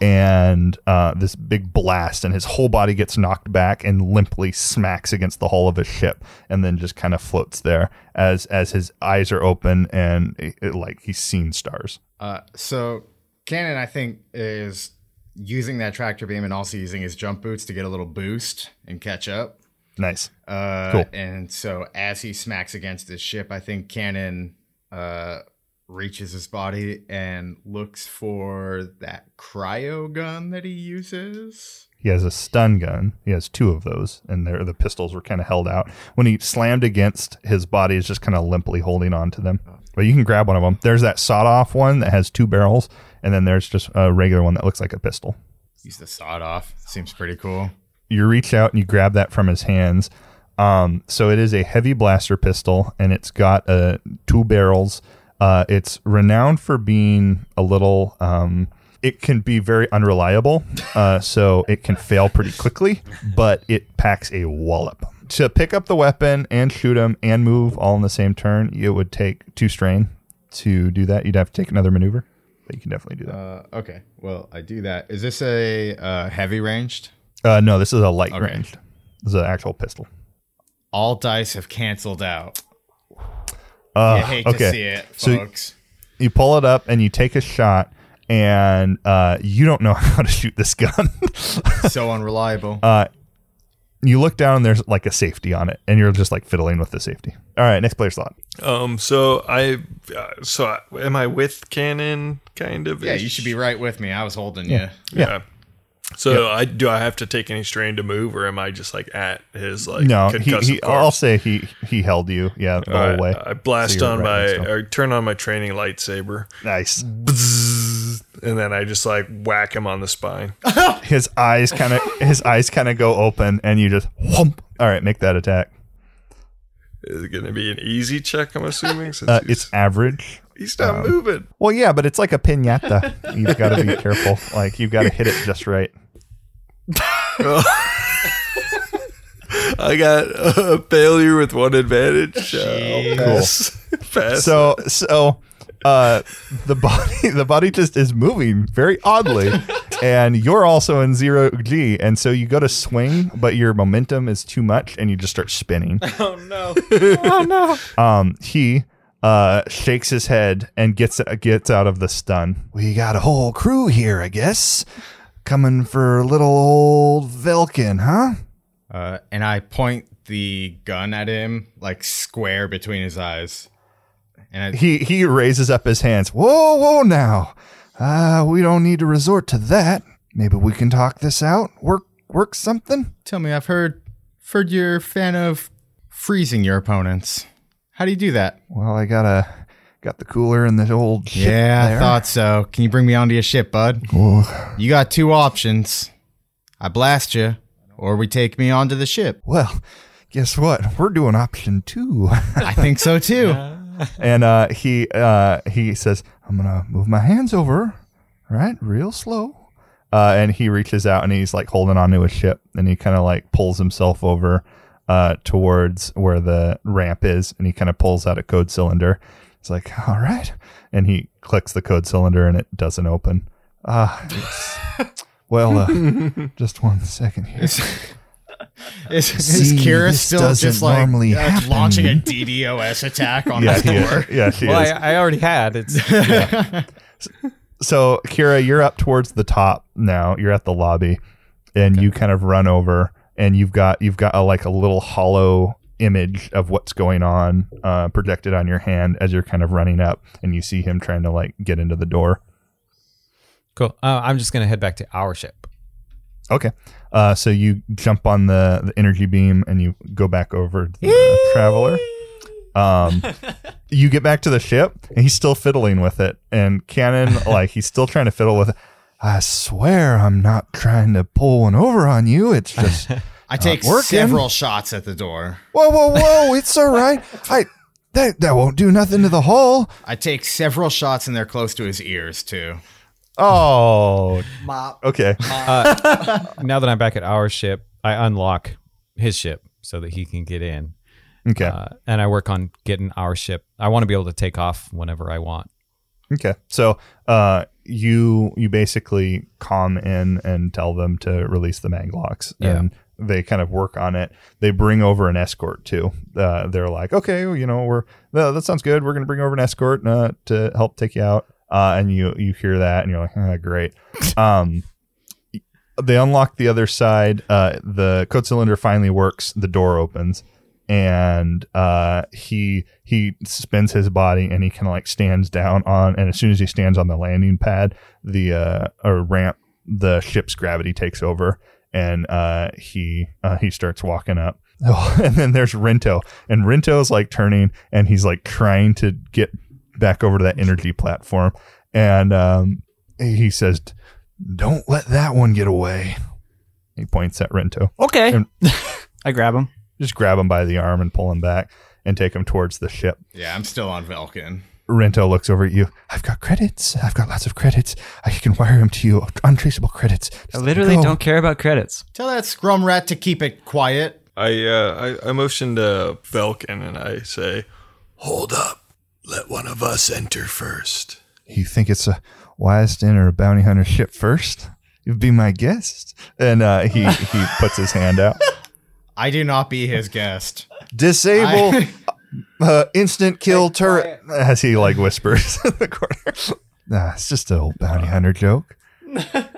and uh, this big blast, and his whole body gets knocked back and limply smacks against the hull of his ship, and then just kind of floats there as as his eyes are open and it, it- like he's seen stars. Uh, so Cannon, I think, is using that tractor beam and also using his jump boots to get a little boost and catch up. Nice. Uh, Cool. And so as he smacks against his ship, I think Cannon uh, reaches his body and looks for that cryo gun that he uses. He has a stun gun. He has two of those, and they're, the pistols were kind of held out. When he slammed against his body, is just kind of limply holding on to them. But you can grab one of them. There's that sawed off one that has two barrels, and then there's just a regular one that looks like a pistol. Use the sawed off. Seems pretty cool. You reach out and you grab that from his hands. Um, so it is a heavy blaster pistol, and it's got uh, two barrels. Uh, it's renowned for being a little um, it can be very unreliable, uh, so it can fail pretty quickly, but it packs a wallop. To pick up the weapon and shoot him and move all in the same turn, it would take two strain to do that. You'd have to take another maneuver, but you can definitely do that. Uh, okay. Well, I do that. Is this a uh, heavy ranged? Uh, no, this is a light Okay. ranged. This is an actual pistol. All dice have canceled out. Uh, you hate okay. to see it, So- You pull it up and you take a shot, and uh, you don't know how to shoot this gun. so unreliable. uh, you look down and there's like a safety on it, and you're just like fiddling with the safety. All right, next player slot. Um. So I. Uh, so I, am I with Cannon? Kind of. yeah, you should be right with me. I was holding you. Yeah. So I do. I have to take any strain to move, or am I just like at his like no, he, concussive he, corpse? I'll say he he held you. Yeah, the All whole right, way. I blast So on my next or turn on my training lightsaber, Nice. Bzzz, and then I just like whack him on the spine. His eyes kind of his eyes kind of go open, and you just whomp. All right, make that attack. Is it going to be an easy check? I'm assuming since Uh, it's average. He's not moving. Well, yeah, but it's like a pinata. You've got to be careful. Like you've got to hit it just right. I got a failure with one advantage. Uh, I'll pass. pass. So so uh the body the body just is moving very oddly and you're also in zero g and so you go to swing but your momentum is too much and you just start spinning Oh no! oh no. um he uh shakes his head and gets gets out of the stun we got a whole crew here i guess coming for little old velkin huh Uh, and I point the gun at him, like square between his eyes. And I, he he raises up his hands. Whoa, whoa, now, uh, we don't need to resort to that. Maybe we can talk this out. Work, work something. tell me, I've heard, heard you're a fan of freezing your opponents. How do you do that? Well, I got a got the cooler in the old ship yeah, there. I thought so. Can you bring me onto your ship, bud? Oh, You got two options. I blast you, or we take me onto the ship. well, guess what? We're doing option two. I think so too. and uh, he uh, he says, "I'm gonna move my hands over, right, real slow." Uh, and he reaches out and he's like holding onto his ship, and he kind of like pulls himself over uh, towards where the ramp is, and he kind of pulls out a code cylinder. It's like, all right, and he clicks the code cylinder, and it doesn't open. Ah, it's well, uh, just one second here. Is, See, is Kira still just like normally uh, launching a DDoS attack on Yeah, the he door? is. yeah, she Well, is. I, I already had. It's so Kira, you're up towards the top now. You're at the lobby, and you kind of run over, and you've got you've got a, like a little holo image of what's going on uh, projected on your hand as you're kind of running up, and you see him trying to like get into the door. cool. Uh, I'm just gonna head back to our ship. Okay, uh, so you jump on the the energy beam and you go back over to the traveler. Um, you get back to the ship and he's still fiddling with it, and Cannon like he's still trying to fiddle with it. I swear I'm not trying to pull one over on you. It's just I take working. several shots at the door. whoa, whoa, whoa. It's all right. I that that won't do nothing to the hull. I take several shots and they're close to his ears too. Oh, Mop. okay. Now that I'm back at our ship, I unlock his ship so that he can get in. Okay. Uh, and I work on getting our ship. I want to be able to take off whenever I want. Okay. So uh you you basically comm in and tell them to release the mag locks Yeah. and they kind of work on it. They bring over an escort too. Uh, they're like, okay, well, you know, we're that, that sounds good. We're going to bring over an escort uh, to help take you out. Uh, and you you hear that and you're like, ah, great. Um, they unlock the other side. Uh, the code cylinder finally works. The door opens, and uh, he he spins his body and he kind of like stands down on. And as soon as he stands on the landing pad, the uh, or ramp, the ship's gravity takes over, and uh, he uh, he starts walking up. Oh, and then there's Rento, and Rento's like turning, and he's like trying to get back over to that energy platform, and um, he says, "Don't let that one get away." He points at Rento. Okay. And- I grab him. Just grab him by the arm and pull him back, and take him towards the ship. Yeah, I'm still on Velkin. Rento looks over at you. I've got credits. I've got lots of credits. I can wire them to you. Untraceable credits. I literally don't care about credits. Tell that scrum rat to keep it quiet. I, uh, I I motion to Velkin and I say, Hold up. Let one of us enter first. You think it's a wise to enter a bounty hunter ship first? You'd be my guest. And uh, he he puts his hand out. I do not be his guest. Disable uh, instant kill turret as he like whispers in the corner. Nah, it's just an old bounty hunter joke.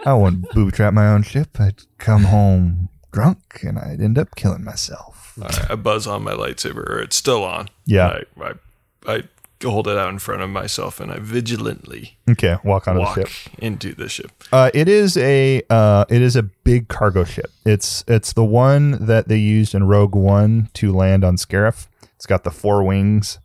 I wouldn't booby trap my own ship. I'd come home drunk and I'd end up killing myself. All right, I buzz on my lightsaber, or it's still on. Yeah. I, I, I hold it out in front of myself and I vigilantly Okay, walk onto walk the ship. into the ship. Uh, it is a uh, it is a big cargo ship. It's it's the one that they used in Rogue One to land on Scarif. It's got the four wings,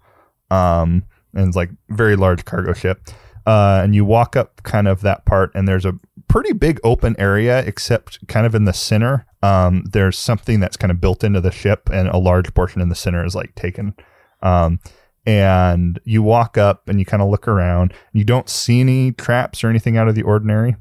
um, and it's like very large cargo ship. Uh, and you walk up kind of that part, and there's a pretty big open area, except kind of in the center. Um, there's something that's kind of built into the ship, and a large portion in the center is like taken. Um, and you walk up and you kind of look around. You don't see any traps or anything out of the ordinary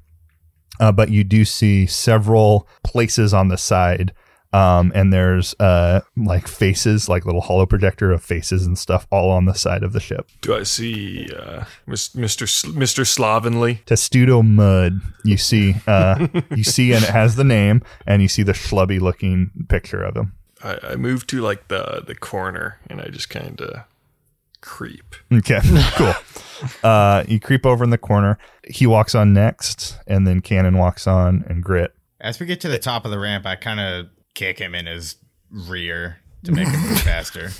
uh, but you do see several places on the side um, and there's uh, like faces like little holo projector of faces and stuff all on the side of the ship Do I see uh, Mr. Mr. Slovenly? testudo mud you see uh, you see and it has the name and you see the schlubby looking picture of him I, I move to like the the corner and I just kind of creep. okay cool uh, you creep over in the corner he walks on next and then cannon walks on and grit As we get to the top of the ramp, I kind of kick him in his rear to make him move faster.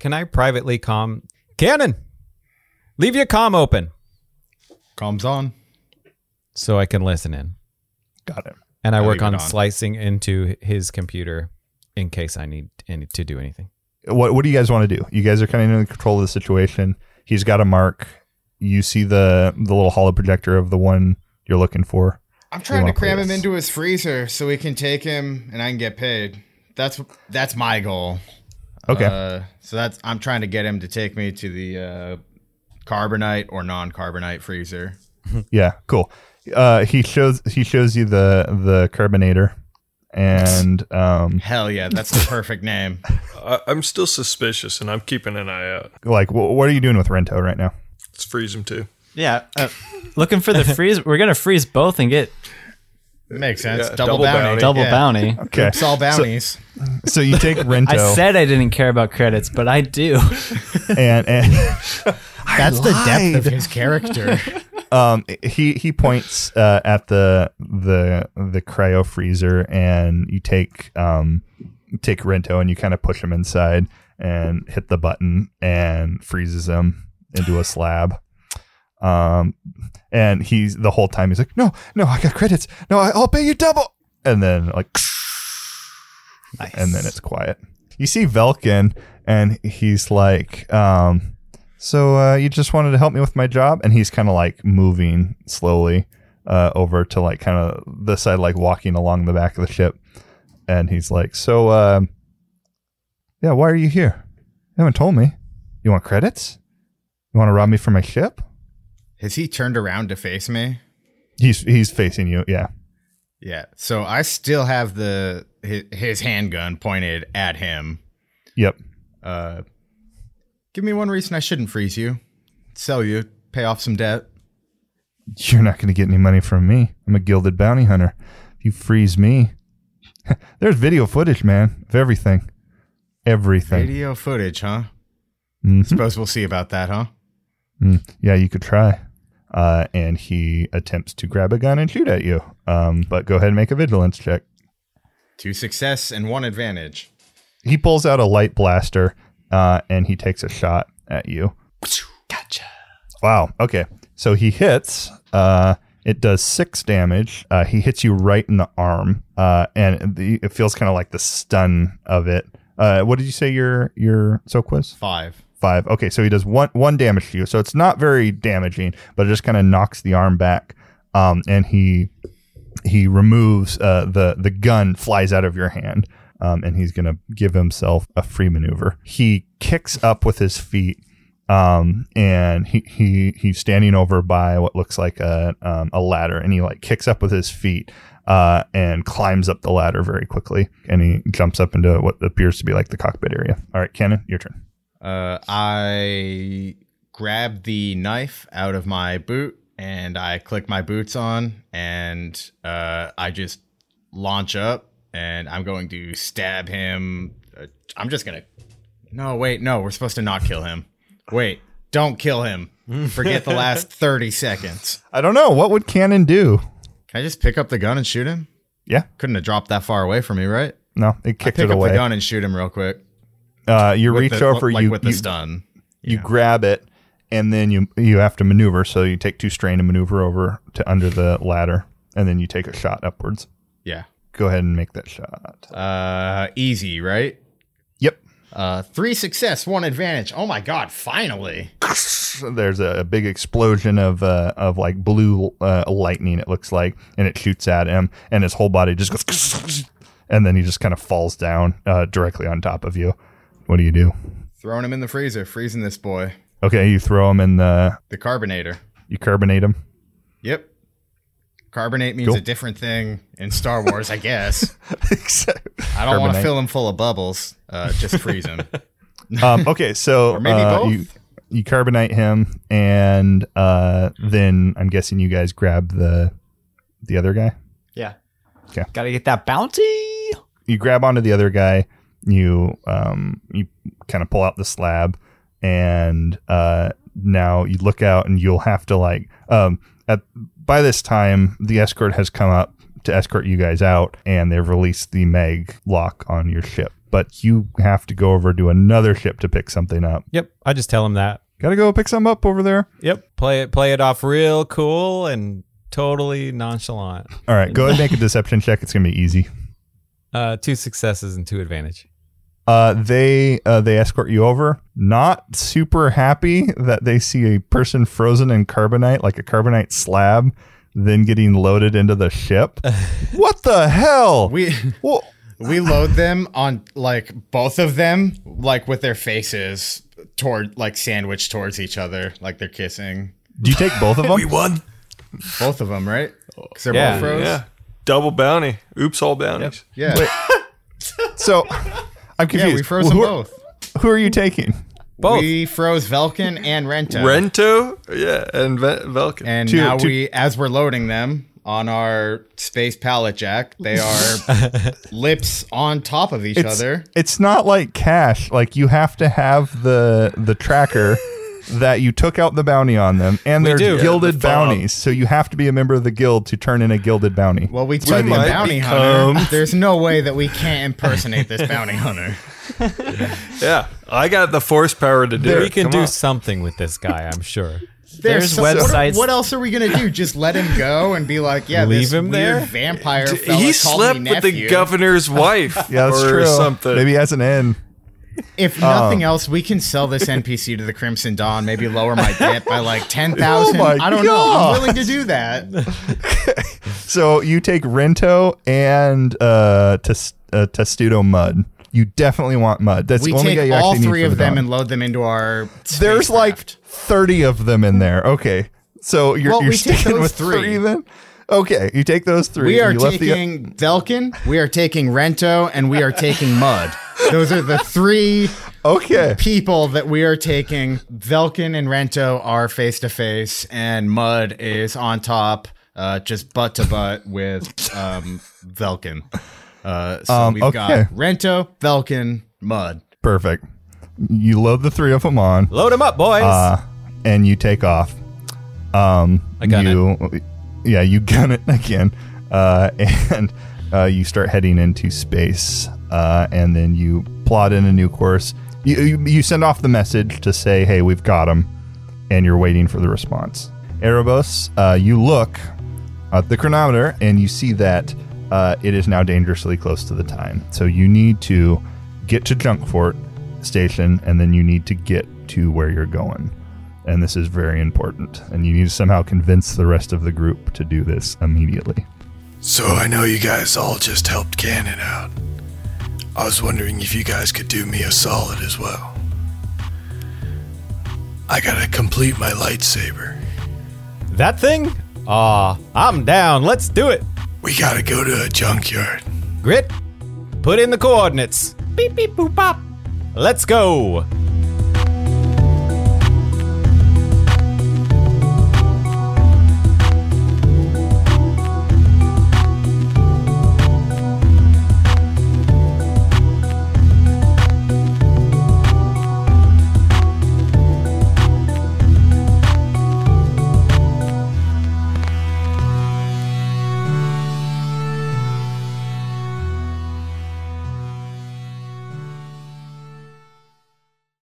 Can I privately comm Cannon? Leave your comm open Comms on. so I can listen in. got it And I I'll work on on. slicing into his computer in case I need any to do anything. What what do you guys want to do? You guys are kind of in control of the situation. He's got a mark. You see the the little holo projector of the one you're looking for. I'm trying to cram him into his freezer so we can take him and I can get paid. That's that's my goal. Okay. Uh, so that's I'm trying to get him to take me to the uh, carbonite or non-carbonite freezer. yeah, cool. Uh, he shows he shows you the the carbonator, and um, Hell yeah, that's the perfect name. I, I'm still suspicious and I'm keeping an eye out. like, wh- what are you doing with Rento right now? Let's freeze him too. Yeah, uh, looking for the freeze. We're gonna freeze both and get Makes sense. Yeah, double, double bounty. bounty. double Yeah. bounty. Okay, Oops, all bounties. so you take Rento, I said I didn't care about credits, but I do. and and that's the depth of his character. um, he he points uh, at the the the cryo freezer, and you take um take Rento, and you kind of push him inside, and hit the button, and freezes him into a slab. Um, and he's the whole time he's like, no, no, I got credits, no, I, I'll pay you double, and then like, nice. and then it's quiet. You see Velkin, and he's like, um, so uh, you just wanted to help me with my job, and he's kind of like moving slowly uh, over to like kind of the side, like walking along the back of the ship, and he's like, so uh, yeah, why are you here? You haven't told me. You want credits? You want to rob me from my ship? Has he turned around to face me? He's he's facing you. Yeah. Yeah. So I still have the his, his handgun pointed at him. Yep. Uh, give me one reason I shouldn't freeze you, sell you, pay off some debt. You're not going to get any money from me. I'm a gilded bounty hunter. If you freeze me, there's video footage, man, of everything. Everything. Video footage, huh? Mhm. Suppose we'll see about that, huh? Mm, yeah, you could try. Uh, and he attempts to grab a gun and shoot at you. Um, but go ahead and make a vigilance check. Two success and one advantage. He pulls out a light blaster uh, and he takes a shot at you. Gotcha. Wow. Okay. So he hits. Uh, it does six damage. Uh, he hits you right in the arm, uh, and the, it feels kind of like the stun of it. Uh, what did you say your your soak was? Five. Five. Okay, so he does one one damage to you. So it's not very damaging, but it just kind of knocks the arm back. Um, and he he removes uh, the the gun flies out of your hand. Um, and he's gonna give himself a free maneuver. He kicks up with his feet Um, and he, he he's standing over by what looks like a um, a ladder, and he like kicks up with his feet uh, and climbs up the ladder very quickly, and he jumps up into what appears to be like the cockpit area. All right, Cannon, your turn. Uh, I grab the knife out of my boot and I click my boots on and uh, I just launch up and I'm going to stab him. Uh, I'm just gonna. No, wait, no, we're supposed to not kill him. Wait, don't kill him. Forget the last 30 seconds. I don't know what would Cannon do. Can I just pick up the gun and shoot him? Yeah, Couldn't have dropped that far away from me, right? no, it I kicked pick it up away. the gun and shoot him real quick. Uh, you With reach the- over, like you with the you, stun. you grab it, and then you you have to maneuver. So you take two strain and maneuver over to under the ladder, and then you take a shot upwards. Yeah. Go ahead and make that shot. Uh, easy, right? Yep. Uh, three success, one advantage. Oh my god! Finally, There's a, a big explosion of uh, of like blue uh, lightning. It looks like, and it shoots at him, and his whole body just goes, and then he just kind of falls down uh, directly on top of you. What do you do? throwing him in the freezer, freezing this boy. Okay, you throw him in the The carbonator. you carbonate him. Yep. Carbonate means Cool. a different thing in Star Wars, I guess. I don't want to fill him full of bubbles. Uh, just freeze him. um, okay, so Or maybe uh, both. you you carbonate him, and uh, then I'm guessing you guys grab the the other guy. Yeah. Okay. Got to get that bounty. You grab onto the other guy. You um you kind of pull out the slab, and uh, now you look out, and you'll have to like um at by this time the escort has come up to escort you guys out, and they've released the mag lock on your ship. But you have to go over to another ship to pick something up. Yep. I just tell him that. Gotta go pick something up over there. Yep. Play it play it off real cool and totally nonchalant. All right, go ahead and make a deception check. It's gonna be easy. Uh, two successes and two advantage. Uh, they uh, they escort you over. Not super happy that they see a person frozen in carbonite, like a carbonite slab, then getting loaded into the ship. what the hell? We Well, we load them on like both of them, like with their faces toward like sandwiched towards each other, like they're kissing. do you take both of them? We won. Both of them, right? Because they're Yeah, both froze. Yeah. Double bounty. Oops, all bounties. Yeah. so I'm confused. Yeah, we froze who, them both. who are you taking? Both. We froze Velkin and Rento. Rento, yeah, and Ve- Velkin. and Two- now two- we, as we're loading them on our space pallet jack, they are lips on top of each It's, other. it's not like cash. Like you have to have the the tracker that you took out the bounty on them, and We they're do. gilded Yeah, the bounties. So you have to be a member of the guild to turn in a gilded bounty. Well, we took the might bounty become- hunter. There's no way that we can't impersonate this bounty hunter. yeah, I got the force power to do we it. can Come do on. something with this guy, I'm sure. There's some- what- websites- What, else are we gonna do? Just let him go and be like, yeah, Leave this him weird there? vampire fella He slept me with the governor's wife yeah, that's or true. something. Maybe as an end. If nothing else, we can sell this NPC to the Crimson Dawn. Maybe lower my debt by like ten thousand. Oh I don't know. God. I'm willing to do that. So you take Rento and uh, tes- uh, Testudo Mud. You definitely want mud. That's We the only guy take you all three of the them dawn. and load them into our. There's like 30 of them in there. Okay. So you're, Well, you're sticking with three. three. then? Okay. You take those three. We are you left the- taking Velkin, we are taking Rento, and we are taking Mud. Those are the three okay. people that we are taking. Velkin and Rento are face to face, and Mud is on top, uh, just butt to butt with um, Velkin. Uh, so Um, we've okay. got Rento, Velkin, Mud. Perfect. You load the three of them on. Load them up, boys. uh, and you take off. Um, I gun you, Yeah, you gun it again, uh, and uh, you start heading into space, uh, and then you plot in a new course. You, you, you send off the message to say, "Hey, we've got them," and you're waiting for the response. Erebos, uh, you look at the chronometer and you see that uh, it is now dangerously close to the time. So you need to get to Junkfort station, and then you need to get to where you're going. And this is very important. And you need to somehow convince the rest of the group to do this immediately. So I know you guys all just helped Cannon out. I was wondering if you guys could do me a solid as well. I gotta complete my lightsaber. That thing? Aw, I'm down. Let's do it. We gotta go to a junkyard. Grit, put in the coordinates. Beep, beep, boop, bop. Let's go.